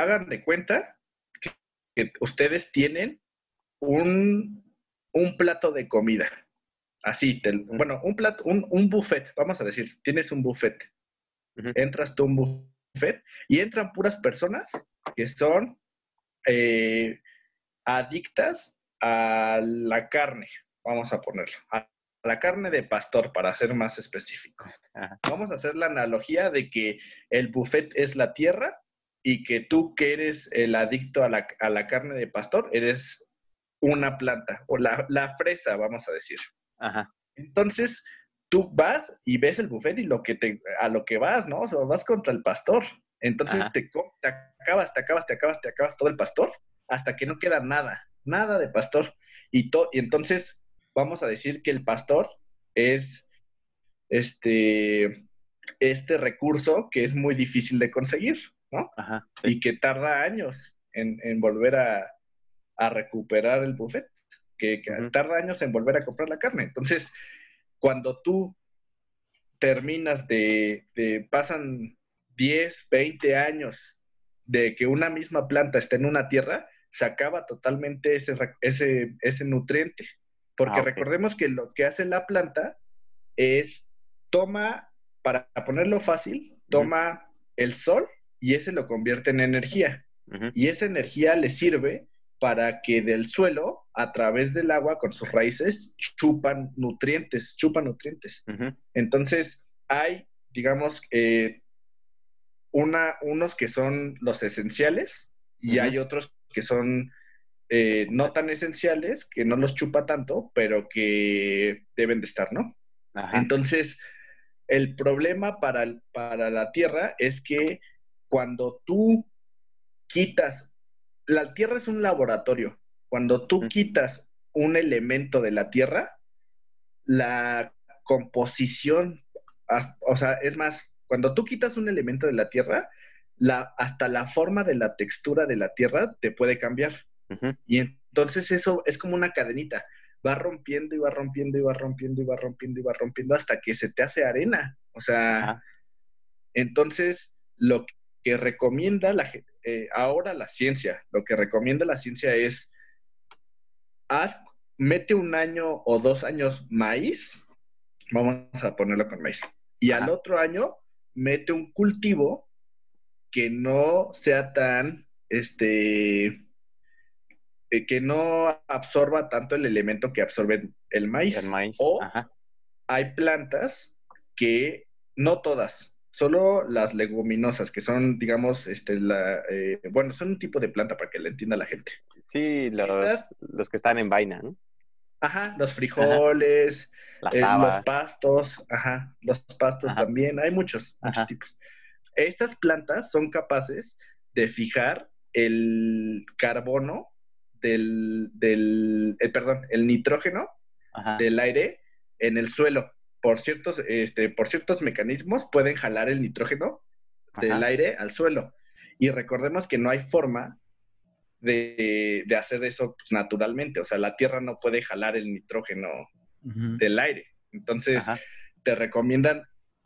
hagan de cuenta que, ustedes tienen un, un plato de comida Así, bueno, un plato, un, un, buffet, vamos a decir, tienes un buffet. Entras tú a un buffet y entran puras personas que son eh, adictas a la carne, vamos a ponerlo, a la carne de pastor, para ser más específico. Vamos a hacer la analogía de que el buffet es la tierra y que tú que eres el adicto a la, a la carne de pastor, eres una planta, o la, la fresa, vamos a decir. Entonces, tú vas y ves el buffet y lo que te, a lo que vas, ¿no? O sea, vas contra el pastor. Entonces te, te, acabas, te acabas, te acabas, te acabas todo el pastor hasta que no queda nada, nada de pastor. Y, y entonces vamos a decir que el pastor es este, este recurso que es muy difícil de conseguir, ¿no? Y que tarda años en, en volver a, a recuperar el buffet que, tarda años en volver a comprar la carne. Entonces, cuando tú terminas de, pasan 10, 20 años de que una misma planta esté en una tierra, se acaba totalmente ese, ese, ese nutriente. Porque ah, recordemos que lo que hace la planta es toma, para ponerlo fácil, toma el sol y ese lo convierte en energía. Y esa energía le sirve para que del suelo, a través del agua, con sus raíces, chupan nutrientes, chupan nutrientes. Entonces, hay, digamos, eh, una, unos que son los esenciales y hay otros que son eh, no tan esenciales, que no los chupa tanto, pero que deben de estar, ¿no? Entonces, El problema para, para la tierra es que cuando tú quitas, la tierra es un laboratorio, cuando tú quitas un elemento de la tierra, la composición, o sea, es más, cuando tú quitas un elemento de la tierra, la, hasta la forma de la textura de la tierra te puede cambiar. Y entonces eso es como una cadenita. Va rompiendo y va rompiendo y va rompiendo y va rompiendo y va rompiendo hasta que se te hace arena. O sea, entonces lo que recomienda la, eh, ahora la ciencia, lo que recomienda la ciencia es, haz, mete un año o dos años maíz, vamos a ponerlo con maíz, y al otro año mete un cultivo que no sea tan, este, eh, que no absorba tanto el elemento que absorbe el maíz. El maíz. O hay plantas que, no todas, solo las leguminosas, que son, digamos, este, la, eh, bueno, son un tipo de planta para que le entienda la gente. Sí, los, los que están en vaina, ¿no? Ajá, los frijoles, eh, los pastos, ajá, los pastos también, hay muchos, muchos tipos. Estas plantas son capaces de fijar el carbono del, del eh, perdón, el nitrógeno del aire en el suelo. Por ciertos, este, por ciertos mecanismos pueden jalar el nitrógeno del aire al suelo. Y recordemos que no hay forma de, hacer eso pues, naturalmente. O sea, la Tierra no puede jalar el nitrógeno del aire. Entonces, te recomiendan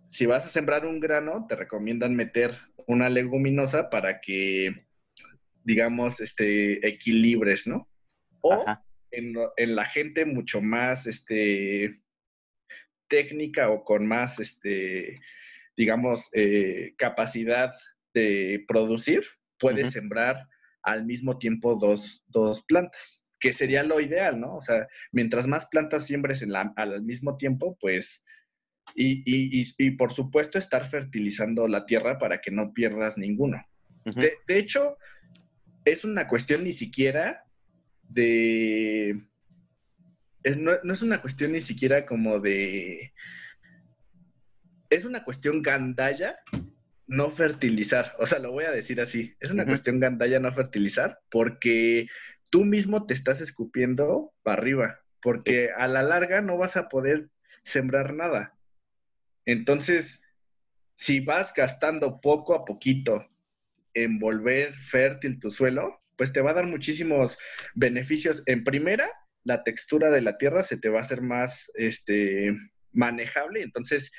si vas a sembrar un grano, te recomiendan meter una leguminosa para que, digamos, este, equilibres, ¿no? O en, la gente mucho más, este, técnica o con más, este, digamos, eh, capacidad de producir, puedes sembrar al mismo tiempo dos, dos, plantas, que sería lo ideal, ¿no? O sea, mientras más plantas siembres en la, al mismo tiempo, pues y, por supuesto estar fertilizando la tierra para que no pierdas ninguno. de, hecho, es una cuestión ni siquiera de... no, es una cuestión ni siquiera como de... Es una cuestión gandalla no fertilizar. O sea, lo voy a decir así. Es una cuestión gandalla no fertilizar porque tú mismo te estás escupiendo para arriba. Porque a la larga no vas a poder sembrar nada. Entonces, si vas gastando poco a poquito en volver fértil tu suelo, pues te va a dar muchísimos beneficios. En primera, la textura de la tierra se te va a hacer más este, manejable, entonces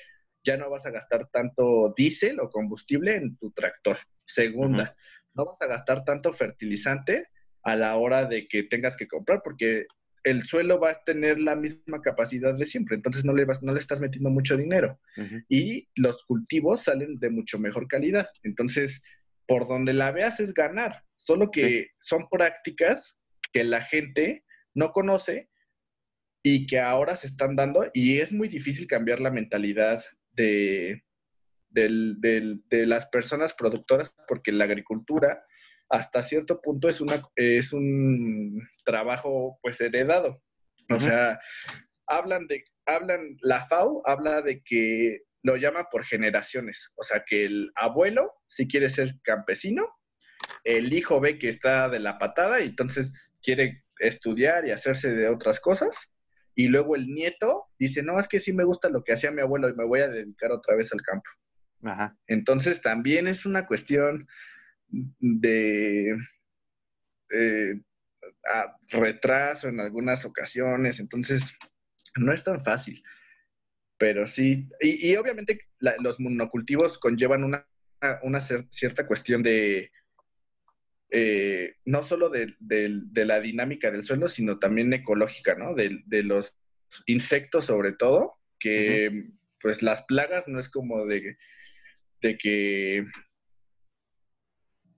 ya no vas a gastar tanto diésel o combustible en tu tractor. Segunda, no vas a gastar tanto fertilizante a la hora de que tengas que comprar, porque el suelo va a tener la misma capacidad de siempre, entonces no le, vas, no le estás metiendo mucho dinero. Y los cultivos salen de mucho mejor calidad. Entonces, por donde la veas es ganar, solo que son prácticas que la gente no conoce y que ahora se están dando y es muy difícil cambiar la mentalidad de, de las personas productoras porque la agricultura hasta cierto punto es, una, es un trabajo pues heredado. O sea, hablan de, hablan, la FAO habla de que lo llama por generaciones. O sea, que el abuelo, si quiere ser campesino, el hijo ve que está de la patada y entonces quiere estudiar y hacerse de otras cosas. Y luego el nieto dice, no, es que sí me gusta lo que hacía mi abuelo y me voy a dedicar otra vez al campo. Entonces también es una cuestión de eh, retraso en algunas ocasiones, entonces no es tan fácil, pero sí, y, obviamente los monocultivos conllevan una, una cierta cuestión de, eh, no solo de, la dinámica del suelo, sino también ecológica, ¿no? De, los insectos sobre todo, que pues las plagas no es como de, de que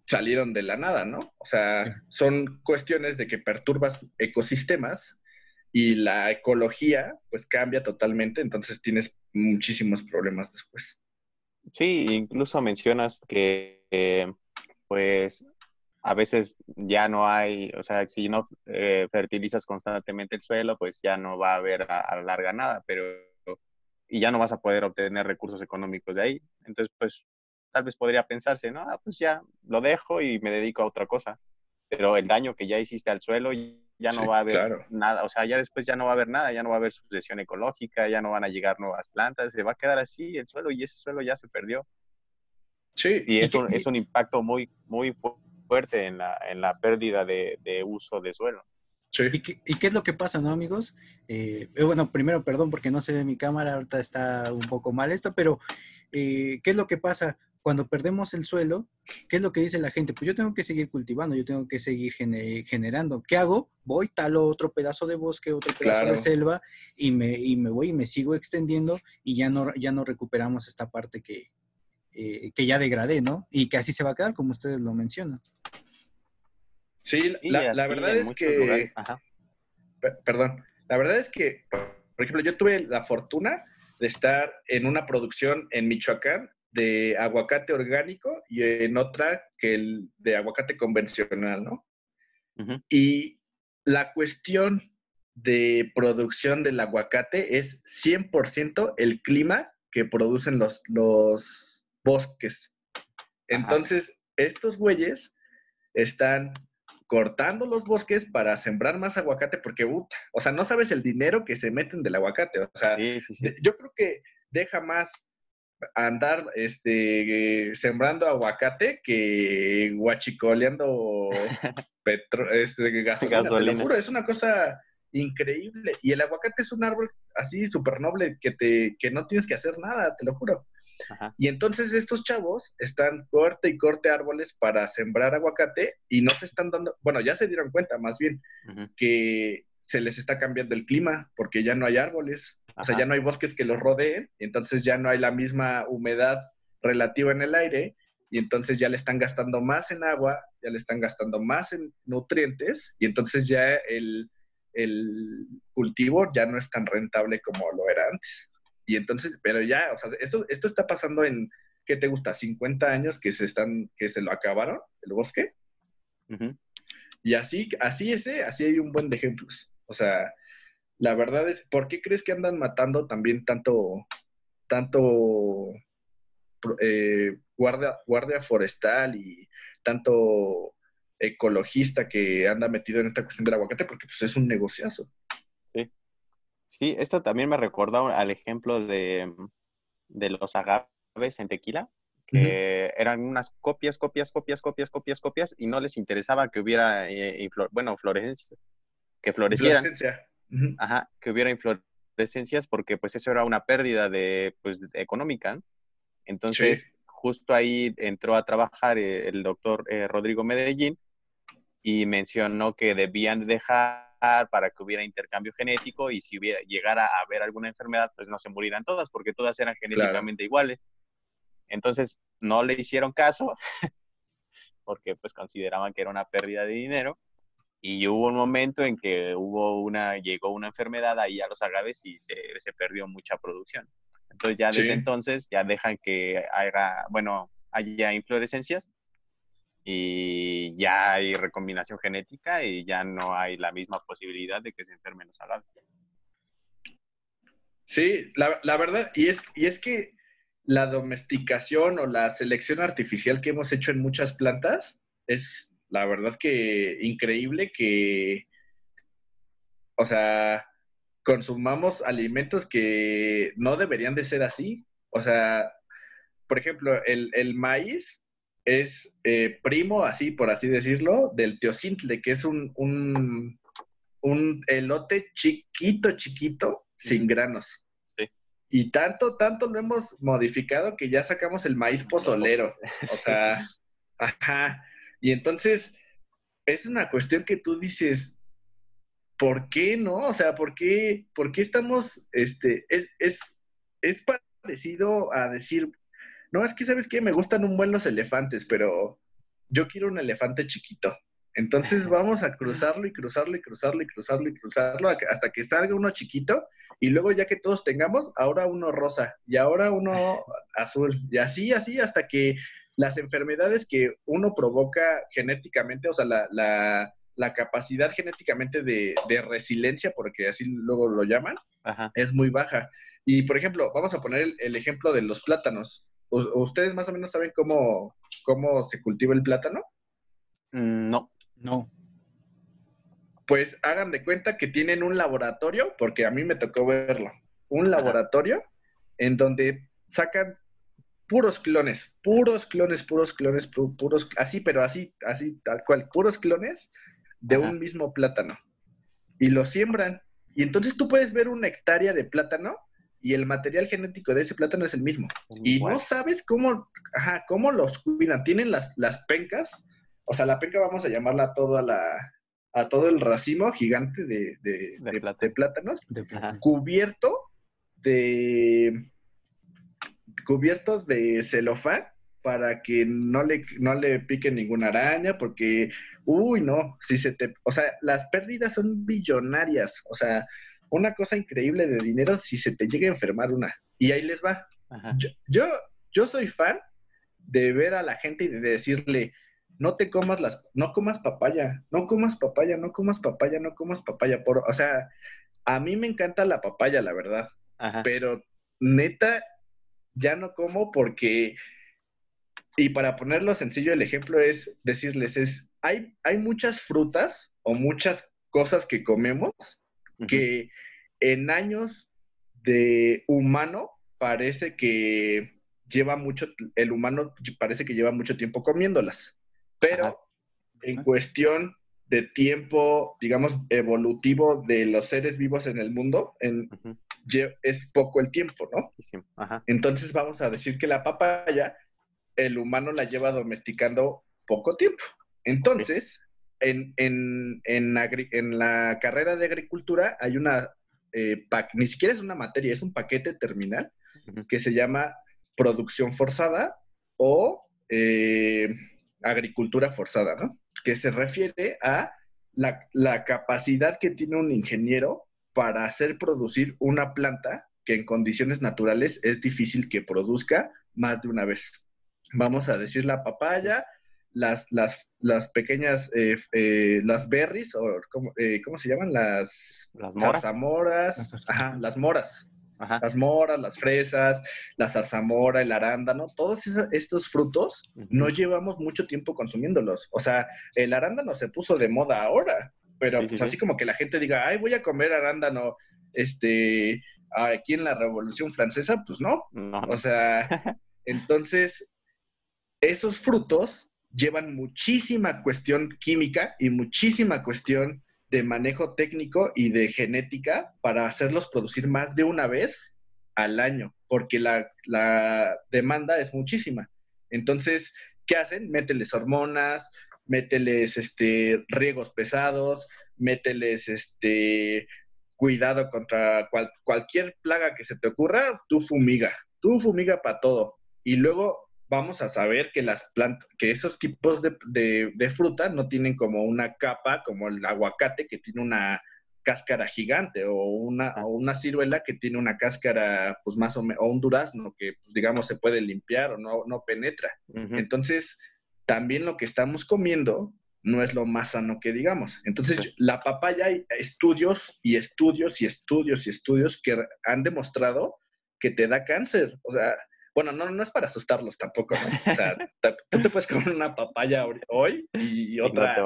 salieron de la nada, ¿no? O sea, son cuestiones de que perturbas ecosistemas y la ecología pues cambia totalmente, entonces tienes muchísimos problemas después. Sí, incluso mencionas que eh, pues a veces ya no hay, o sea, si no eh, fertilizas constantemente el suelo, pues ya no va a haber a, a larga nada, pero y ya no vas a poder obtener recursos económicos de ahí. Entonces, pues tal vez podría pensarse, no, ah, pues ya lo dejo y me dedico a otra cosa. Pero el daño que ya hiciste al suelo ya no va a haber nada, o sea, ya después ya no va a haber nada, ya no va a haber sucesión ecológica, ya no van a llegar nuevas plantas, se va a quedar así el suelo y ese suelo ya se perdió. Sí. Y es un, es un impacto muy, muy fuerte en la, en la pérdida de, de uso de suelo. Sí. ¿Y, qué, ¿Y, qué, es lo que pasa, no, amigos? Eh, eh, bueno, primero, perdón porque no se ve mi cámara, ahorita está un poco mal esto, pero eh, ¿qué es lo que pasa? cuando perdemos el suelo, ¿qué es lo que dice la gente? Pues yo tengo que seguir cultivando, yo tengo que seguir generando. ¿Qué hago? Voy, talo otro pedazo de bosque, otro pedazo de selva y me, y me voy y me sigo extendiendo y ya no, ya no recuperamos esta parte que, eh, que ya degradé, ¿no? Y que así se va a quedar, como ustedes lo mencionan. Sí, la, la verdad es que... Perdón, la verdad es que, por ejemplo, yo tuve la fortuna de estar en una producción en Michoacán de aguacate orgánico y en otra que el de aguacate convencional, ¿no? Y la cuestión de producción del aguacate es 100% el clima que producen los, los bosques. Entonces, estos güeyes están cortando los bosques para sembrar más aguacate porque, o sea, no sabes el dinero que se meten del aguacate. O sea, yo creo que deja más andar este, sembrando aguacate que guachicoleando petro, este, gasolina. es una cosa increíble. Y el aguacate es un árbol así súper noble que, te, que no tienes que hacer nada, te lo juro. Y entonces estos chavos están corte y corte árboles para sembrar aguacate y no se están dando, bueno, ya se dieron cuenta más bien que se les está cambiando el clima porque ya no hay árboles, o sea, ya no hay bosques que los rodeen, y entonces ya no hay la misma humedad relativa en el aire, y entonces ya le están gastando más en agua, ya le están gastando más en nutrientes, y entonces ya el, cultivo ya no es tan rentable como lo era antes. Y entonces, pero ya, o sea, esto, esto está pasando en, ¿qué te gusta? 50 años que se están, que se lo acabaron, el bosque. Y así, así ese, así hay un buen de ejemplos. O sea, la verdad es, ¿por qué crees que andan matando también tanto, tanto eh, guardia, guardia forestal y tanto ecologista que anda metido en esta cuestión del aguacate? Porque pues es un negociazo. Sí. Esto también me recuerda al ejemplo de, los agaves en tequila, que eran unas copias, copias, copias, copias, copias, copias, y no les interesaba que hubiera, eh, bueno, florescencia que florecieran. Ajá, que hubiera inflorescencias porque pues eso era una pérdida de, pues, económica. Entonces, justo ahí entró a trabajar eh, el doctor eh, Rodrigo Medellín y mencionó que debían dejar para que hubiera intercambio genético y si hubiera, llegara a haber alguna enfermedad, pues no se murieran todas, porque todas eran genéticamente iguales. Entonces, no le hicieron caso, porque pues consideraban que era una pérdida de dinero, y hubo un momento en que hubo una, llegó una enfermedad ahí a los agaves y se, se perdió mucha producción. Entonces ya desde entonces ya dejan que haya, bueno, haya inflorescencias y ya hay recombinación genética y ya no hay la misma posibilidad de que se enfermen los agaves. Sí, la, la verdad, y es, y es que la domesticación o la selección artificial que hemos hecho en muchas plantas es la verdad que increíble que, o sea, consumamos alimentos que no deberían de ser así. O sea, por ejemplo, el, maíz es eh, primo, así por así decirlo, del teocintle, que es un, un, un elote chiquito, chiquito, sin granos. Y tanto, tanto lo hemos modificado que ya sacamos el maíz pozolero. O sea, ajá. Y entonces es una cuestión que tú dices, ¿por qué no? O sea, ¿por qué, por qué estamos, este, es, es, es parecido a decir, no, es que sabes que me gustan un buen los elefantes, pero yo quiero un elefante chiquito. Entonces vamos a cruzarlo y cruzarlo y cruzarlo y cruzarlo y cruzarlo hasta que salga uno chiquito y luego ya que todos tengamos, ahora uno rosa y ahora uno azul y así, así hasta que las enfermedades que uno provoca genéticamente, o sea, la, capacidad genéticamente de, resiliencia, porque así luego lo llaman, es muy baja. Y por ejemplo, vamos a poner el, ejemplo de los plátanos. ¿Ustedes más o menos saben cómo, cómo se cultiva el plátano? Mm, no. No. Pues hagan de cuenta que tienen un laboratorio, porque a mí me tocó verlo, un laboratorio en donde sacan puros clones, puros clones, puros clones, puros, así, pero así, así, tal cual, puros clones de un mismo plátano. Y lo siembran. Y entonces tú puedes ver una hectárea de plátano y el material genético de ese plátano es el mismo. Y no sabes cómo, ajá, cómo los cuidan. Tienen las, las pencas, o sea, la penca vamos a llamarla a toda la, a todo el racimo gigante de, de, de, plátanos, cubierto de cubiertos de celofán para que no le, no le pique ninguna araña, porque, uy, no, si se te, o sea, las pérdidas son billonarias, o sea, una cosa increíble de dinero si se te llega a enfermar una. Y ahí les va. Yo, yo, soy fan de ver a la gente y de decirle, no te comas las, no comas papaya, no comas papaya, no comas papaya, no comas papaya. Por, o sea, a mí me encanta la papaya, la verdad. Pero neta, ya no como porque, y para ponerlo sencillo, el ejemplo es decirles, es, hay, hay muchas frutas o muchas cosas que comemos que en años de humano parece que lleva mucho, el humano parece que lleva mucho tiempo comiéndolas, pero en cuestión de tiempo, digamos, evolutivo de los seres vivos en el mundo, en, es poco el tiempo, ¿no? Entonces vamos a decir que la papaya, el humano la lleva domesticando poco tiempo. Entonces, en, en, en, la carrera de agricultura hay una, eh, ni siquiera es una materia, es un paquete terminal que se llama producción forzada o eh, agricultura forzada, ¿no? Que se refiere a la, la, capacidad que tiene un ingeniero para hacer producir una planta que en condiciones naturales es difícil que produzca más de una vez. Vamos a decir la papaya, las, las, las pequeñas, eh, eh, las berries, o eh, ¿cómo, se llaman? Las, las moras. Zarzamoras, ajá, las moras. Las moras, las fresas, la zarzamora, el arándano, todos estos frutos no llevamos mucho tiempo consumiéndolos. O sea, el arándano se puso de moda ahora, pero pues así como que la gente diga, ay, voy a comer arándano, este, aquí en la Revolución Francesa, pues no. no. O sea, entonces, esos frutos llevan muchísima cuestión química y muchísima cuestión de manejo técnico y de genética para hacerlos producir más de una vez al año, porque la, la demanda es muchísima. Entonces, ¿qué hacen? Mételes hormonas, mételes este, riegos pesados, mételes este, cuidado contra cualquier plaga que se te ocurra, tú fumiga, tú fumiga para todo. Y luego vamos a saber que las plantas, que esos tipos de, de, fruta no tienen como una capa, como el aguacate, que tiene una cáscara gigante, o una, o una ciruela que tiene una cáscara, pues más o menos, o un durazno que, pues, digamos, se puede limpiar o no, no penetra. Entonces, también lo que estamos comiendo no es lo más sano que digamos. Entonces, la papaya hay estudios y estudios y estudios y estudios que han demostrado que te da cáncer. O sea, bueno, no, no es para asustarlos tampoco, ¿no? O sea, tú te puedes comer una papaya hoy y otra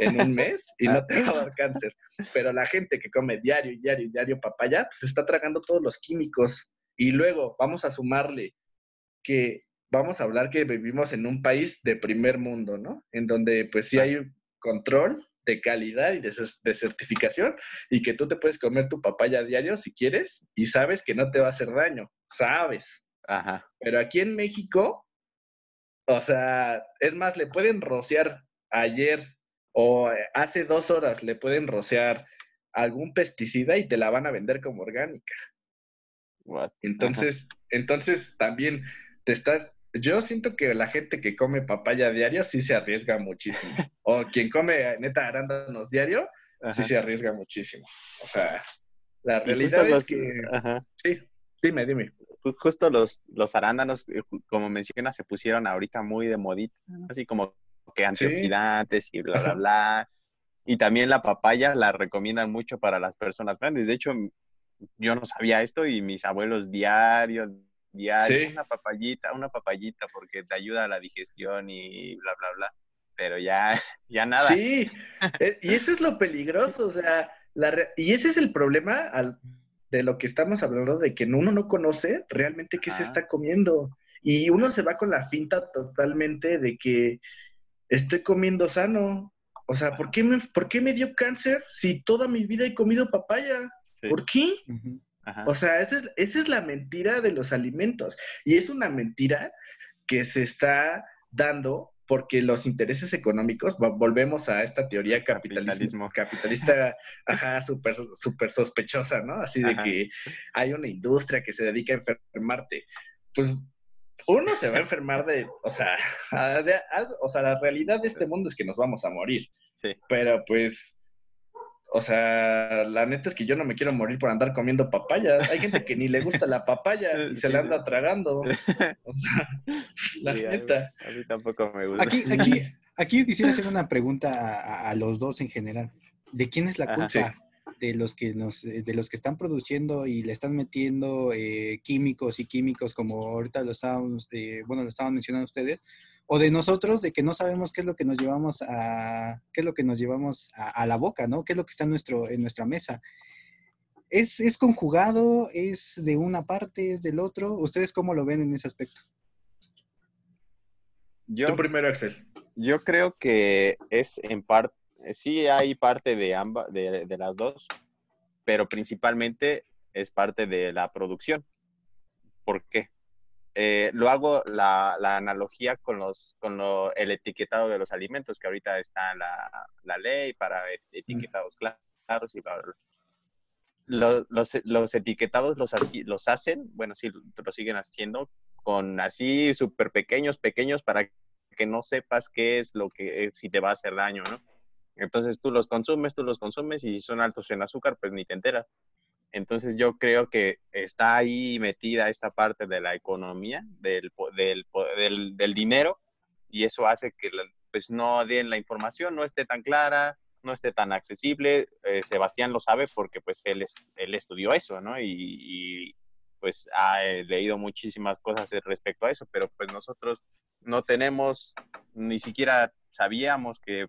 en un mes y no te va a dar cáncer. Pero la gente que come diario, diario, diario papaya, pues está tragando todos los químicos. Y luego vamos a sumarle que vamos a hablar que vivimos en un país de primer mundo, ¿no? En donde pues sí hay control de calidad y de, certificación y que tú te puedes comer tu papaya a diario si quieres y sabes que no te va a hacer daño, sabes. Ajá. Pero aquí en México, o sea, es más, le pueden rociar ayer o hace dos horas le pueden rociar algún pesticida y te la van a vender como orgánica. Entonces, entonces también te estás, yo siento que la gente que come papaya diario sí se arriesga muchísimo. o quien come neta arándanos diario, sí se arriesga muchísimo. O sea, la realidad es que... Sí, dime, dime. Justo los, los arándanos, eh, como mencionas, se pusieron ahorita muy de modita, así como que antioxidantes y bla, bla, bla. Y también la papaya la recomiendan mucho para las personas grandes. De hecho, yo no sabía esto y mis abuelos diarios, diario, una papayita, una papayita porque te ayuda a la digestión y bla, bla, bla. Pero ya, ya nada. Sí, eh, y eso es lo peligroso, o sea, la y ese es el problema al, de lo que estamos hablando, de que uno no conoce realmente qué se está comiendo. Y uno se va con la finta totalmente de que estoy comiendo sano. O sea, ¿por qué me, ¿por qué me dio cáncer si toda mi vida he comido papaya? ¿Por qué? O sea, esa es, esa es la mentira de los alimentos. Y es una mentira que se está dando porque los intereses económicos, volvemos a esta teoría capitalismo, capitalista, ajá, súper super sospechosa, ¿no? Así de que hay una industria que se dedica a enfermarte. Pues uno se va a enfermar de, o sea, de, o sea, la realidad de este mundo es que nos vamos a morir. Sí. Pero pues o sea, la neta es que yo no me quiero morir por andar comiendo papaya. Hay gente que ni le gusta la papaya y se la anda tragando. O sea, la neta. A mí, tampoco me gusta. Aquí, aquí, aquí yo quisiera hacer una pregunta a, los dos en general. ¿De quién es la culpa? De los que nos, de los que están produciendo y le están metiendo eh, químicos y químicos como ahorita lo estábamos, eh, bueno, lo estaban mencionando ustedes, o de nosotros, de que no sabemos qué es lo que nos llevamos a, qué es lo que nos llevamos a, la boca, ¿no? ¿Qué es lo que está en, nuestro, en nuestra mesa? ¿Es, ¿Es conjugado? ¿Es de una parte? ¿Es del otro? ¿Ustedes cómo lo ven en ese aspecto? Yo, primero, Axel. Yo creo que es en parte, sí hay parte de ambas, de, las dos, pero principalmente es parte de la producción. ¿Por qué? Eh, lo hago la, analogía con, los, con el etiquetado de los alimentos, que ahorita está la, la ley para e, etiquetados claros y Los, los, etiquetados los, los hacen, bueno, sí, lo siguen haciendo con así súper pequeños, pequeños para que no sepas qué es lo que, si te va a hacer daño, ¿no? Entonces tú los consumes, tú los consumes y si son altos en azúcar, pues ni te enteras. Entonces yo creo que está ahí metida esta parte de la economía, del, del, del, dinero, y eso hace que pues no den la información, no esté tan clara, no esté tan accesible. Eh, Sebastián lo sabe porque pues él, él estudió eso, ¿no? Y, pues ha eh, leído muchísimas cosas respecto a eso, pero pues nosotros no tenemos, ni siquiera sabíamos que,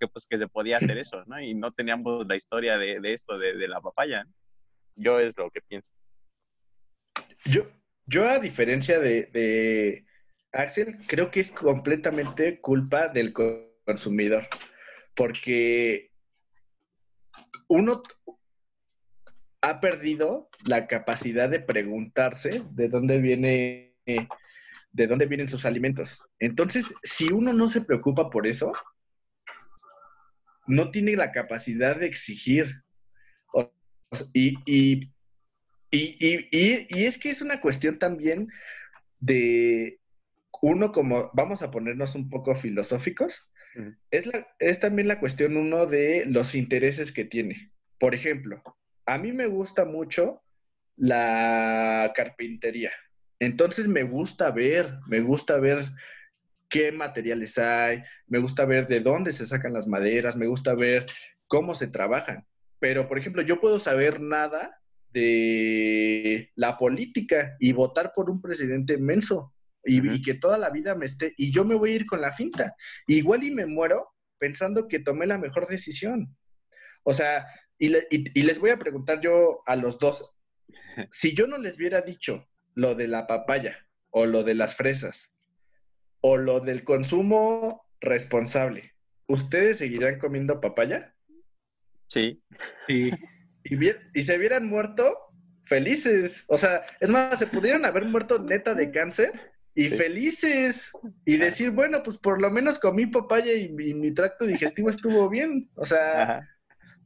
que, pues, que se podía hacer eso, ¿no? Y no teníamos la historia de, de esto, de, de la papaya. Yo es lo que pienso. Yo, yo a diferencia de, Axel, creo que es completamente culpa del consumidor, porque uno ha perdido la capacidad de preguntarse de dónde viene de dónde vienen sus alimentos. Entonces, si uno no se preocupa por eso, no tiene la capacidad de exigir y, y, y, y, es que es una cuestión también de uno como, vamos a ponernos un poco filosóficos, es, la, es también la cuestión uno de los intereses que tiene. Por ejemplo, a mí me gusta mucho la carpintería. Entonces me gusta ver, me gusta ver qué materiales hay, me gusta ver de dónde se sacan las maderas, me gusta ver cómo se trabajan. Pero, por ejemplo, yo puedo saber nada de la política y votar por un presidente menso y, que toda la vida me esté, y yo me voy a ir con la finta. Igual y me muero pensando que tomé la mejor decisión. O sea, y, les voy a preguntar yo a los dos, si yo no les hubiera dicho lo de la papaya o lo de las fresas o lo del consumo responsable, ¿ustedes seguirán comiendo papaya? Sí. Y, y, se hubieran muerto felices. O sea, es más, se pudieran haber muerto neta de cáncer y felices. Y decir, bueno, pues por lo menos comí papaya y, mi tracto digestivo estuvo bien. O sea.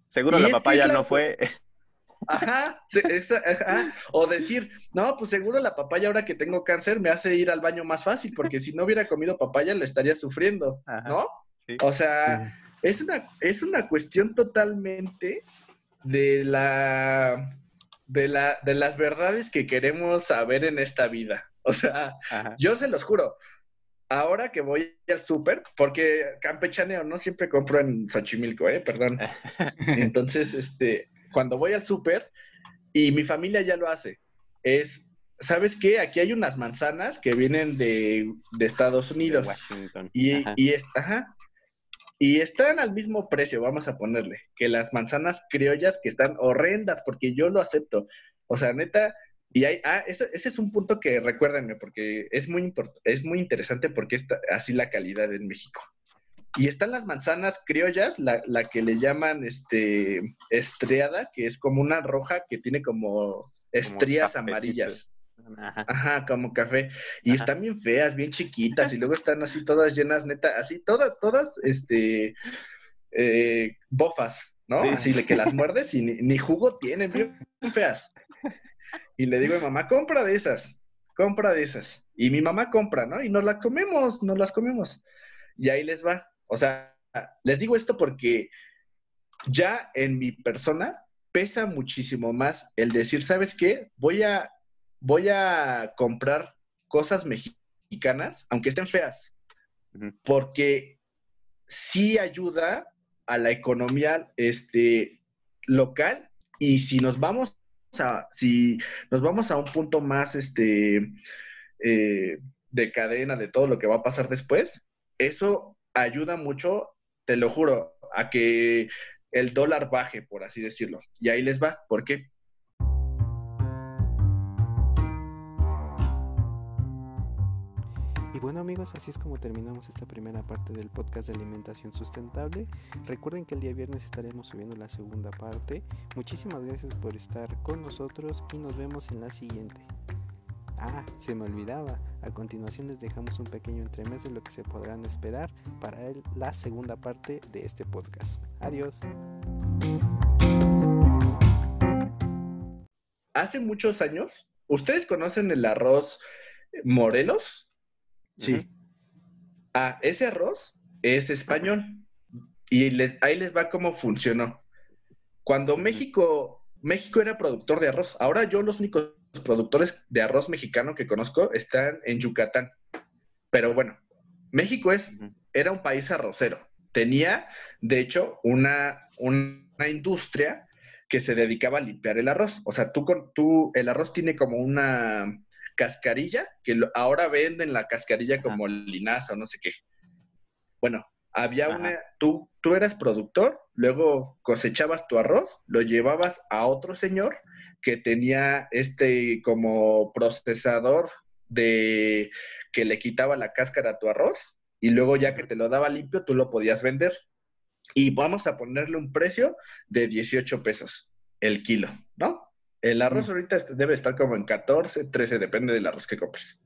Seguro la papaya no fue. Ajá, o decir, no, pues seguro la papaya ahora que tengo cáncer me hace ir al baño más fácil, porque si no hubiera comido papaya le estaría sufriendo, ¿no? O sea, es una, es una cuestión totalmente de la, de la, de las verdades que queremos saber en esta vida. O sea, yo se los juro, ahora que voy al súper, porque campechaneo no siempre compro en Xochimilco, eh, perdón. Entonces, este, cuando voy al súper y mi familia ya lo hace. Es, ¿sabes qué? Aquí hay unas manzanas que vienen de, Estados Unidos. Y, y, ajá. y están al mismo precio, vamos a ponerle, que las manzanas criollas que están horrendas, porque yo lo acepto. O sea, neta, y hay, ah, ese es un punto que recuérdenme, porque es muy, es muy interesante porque está así la calidad en México. Y están las manzanas criollas, la, la, que le llaman este estriada, que es como una roja que tiene como estrías amarillas. Ajá. como café. Y están bien feas, bien chiquitas, y luego están así todas llenas, neta, así todas, todas, este, eh, bofas, ¿no? Así de que las muerdes y ni, jugo tienen, bien feas. Y le digo a mi mamá, compra de esas, compra de esas. Y mi mamá compra, ¿no? Y nos las comemos, nos las comemos. Y ahí les va. O sea, les digo esto porque ya en mi persona pesa muchísimo más el decir, ¿sabes qué? Voy a, voy a comprar cosas mexicanas, aunque estén feas, porque sí ayuda a la economía este, local y si nos vamos a, si nos vamos a un punto más este, eh, de cadena de todo lo que va a pasar después, eso ayuda mucho, te lo juro, a que el dólar baje, por así decirlo. Y ahí les va. ¿Por qué? Y bueno amigos, así es como terminamos esta primera parte del podcast de alimentación sustentable. Recuerden que el día viernes estaremos subiendo la segunda parte. Muchísimas gracias por estar con nosotros y nos vemos en la siguiente. Ah, se me olvidaba. A continuación les dejamos un pequeño entremés de lo que se podrán esperar para la segunda parte de este podcast. Adiós. Hace muchos años, ¿ustedes conocen el arroz Morelos? Sí. Ah, ese arroz es español. Y les, ahí les va cómo funcionó. Cuando México, México era productor de arroz, ahora yo los únicos productores de arroz mexicano que conozco están en Yucatán. Pero bueno, México es, era un país arrocero. Tenía, de hecho, una, una industria que se dedicaba a limpiar el arroz. O sea, tú, con, tú el arroz tiene como una cascarilla, que ahora venden la cascarilla como linaza o no sé qué. Bueno, había una, tú, tú eras productor, luego cosechabas tu arroz, lo llevabas a otro señor que tenía este como procesador de que le quitaba la cáscara a tu arroz y luego ya que te lo daba limpio tú lo podías vender. Y vamos a ponerle un precio de 18 pesos el kilo, ¿no? El arroz ahorita debe estar como en 14, 13, depende del arroz que compres.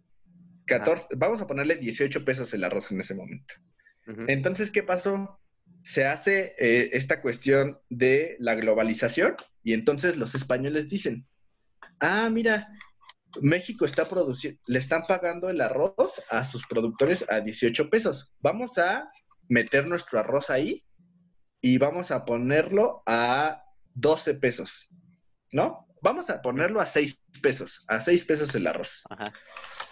14, vamos a ponerle 18 pesos el arroz en ese momento. Entonces, ¿qué pasó? Se hace eh, esta cuestión de la globalización y entonces los españoles dicen, ah, mira, México está produciendo, le están pagando el arroz a sus productores a 18 pesos. Vamos a meter nuestro arroz ahí y vamos a ponerlo a 12 pesos, ¿no? Vamos a ponerlo a 6 pesos, a 6 pesos el arroz.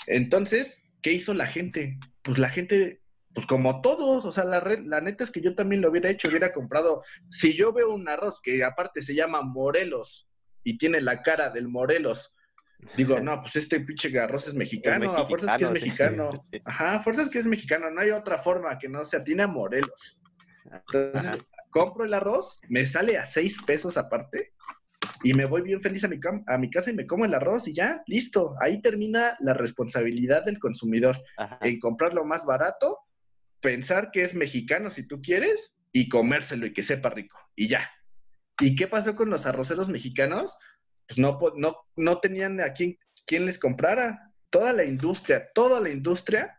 Entonces, ¿qué hizo la gente? Pues la gente pues como todos, o sea, la, la neta es que yo también lo hubiera hecho, hubiera comprado, si yo veo un arroz que aparte se llama Morelos y tiene la cara del Morelos, digo, no, pues este pinche arroz es mexicano, a fuerzas que es mexicano, ajá, a fuerzas que es mexicano, no hay otra forma que no se atine a Morelos. Entonces, compro el arroz, me sale a seis pesos aparte, y me voy bien feliz a mi, a mi casa y me como el arroz y ya, listo. Ahí termina la responsabilidad del consumidor en comprar lo más barato pensar que es mexicano si tú quieres y comérselo y que sepa rico y ya. ¿Y qué pasó con los arroceros mexicanos? Pues no, no, no tenían a quién, quién les comprara. Toda la industria, toda la industria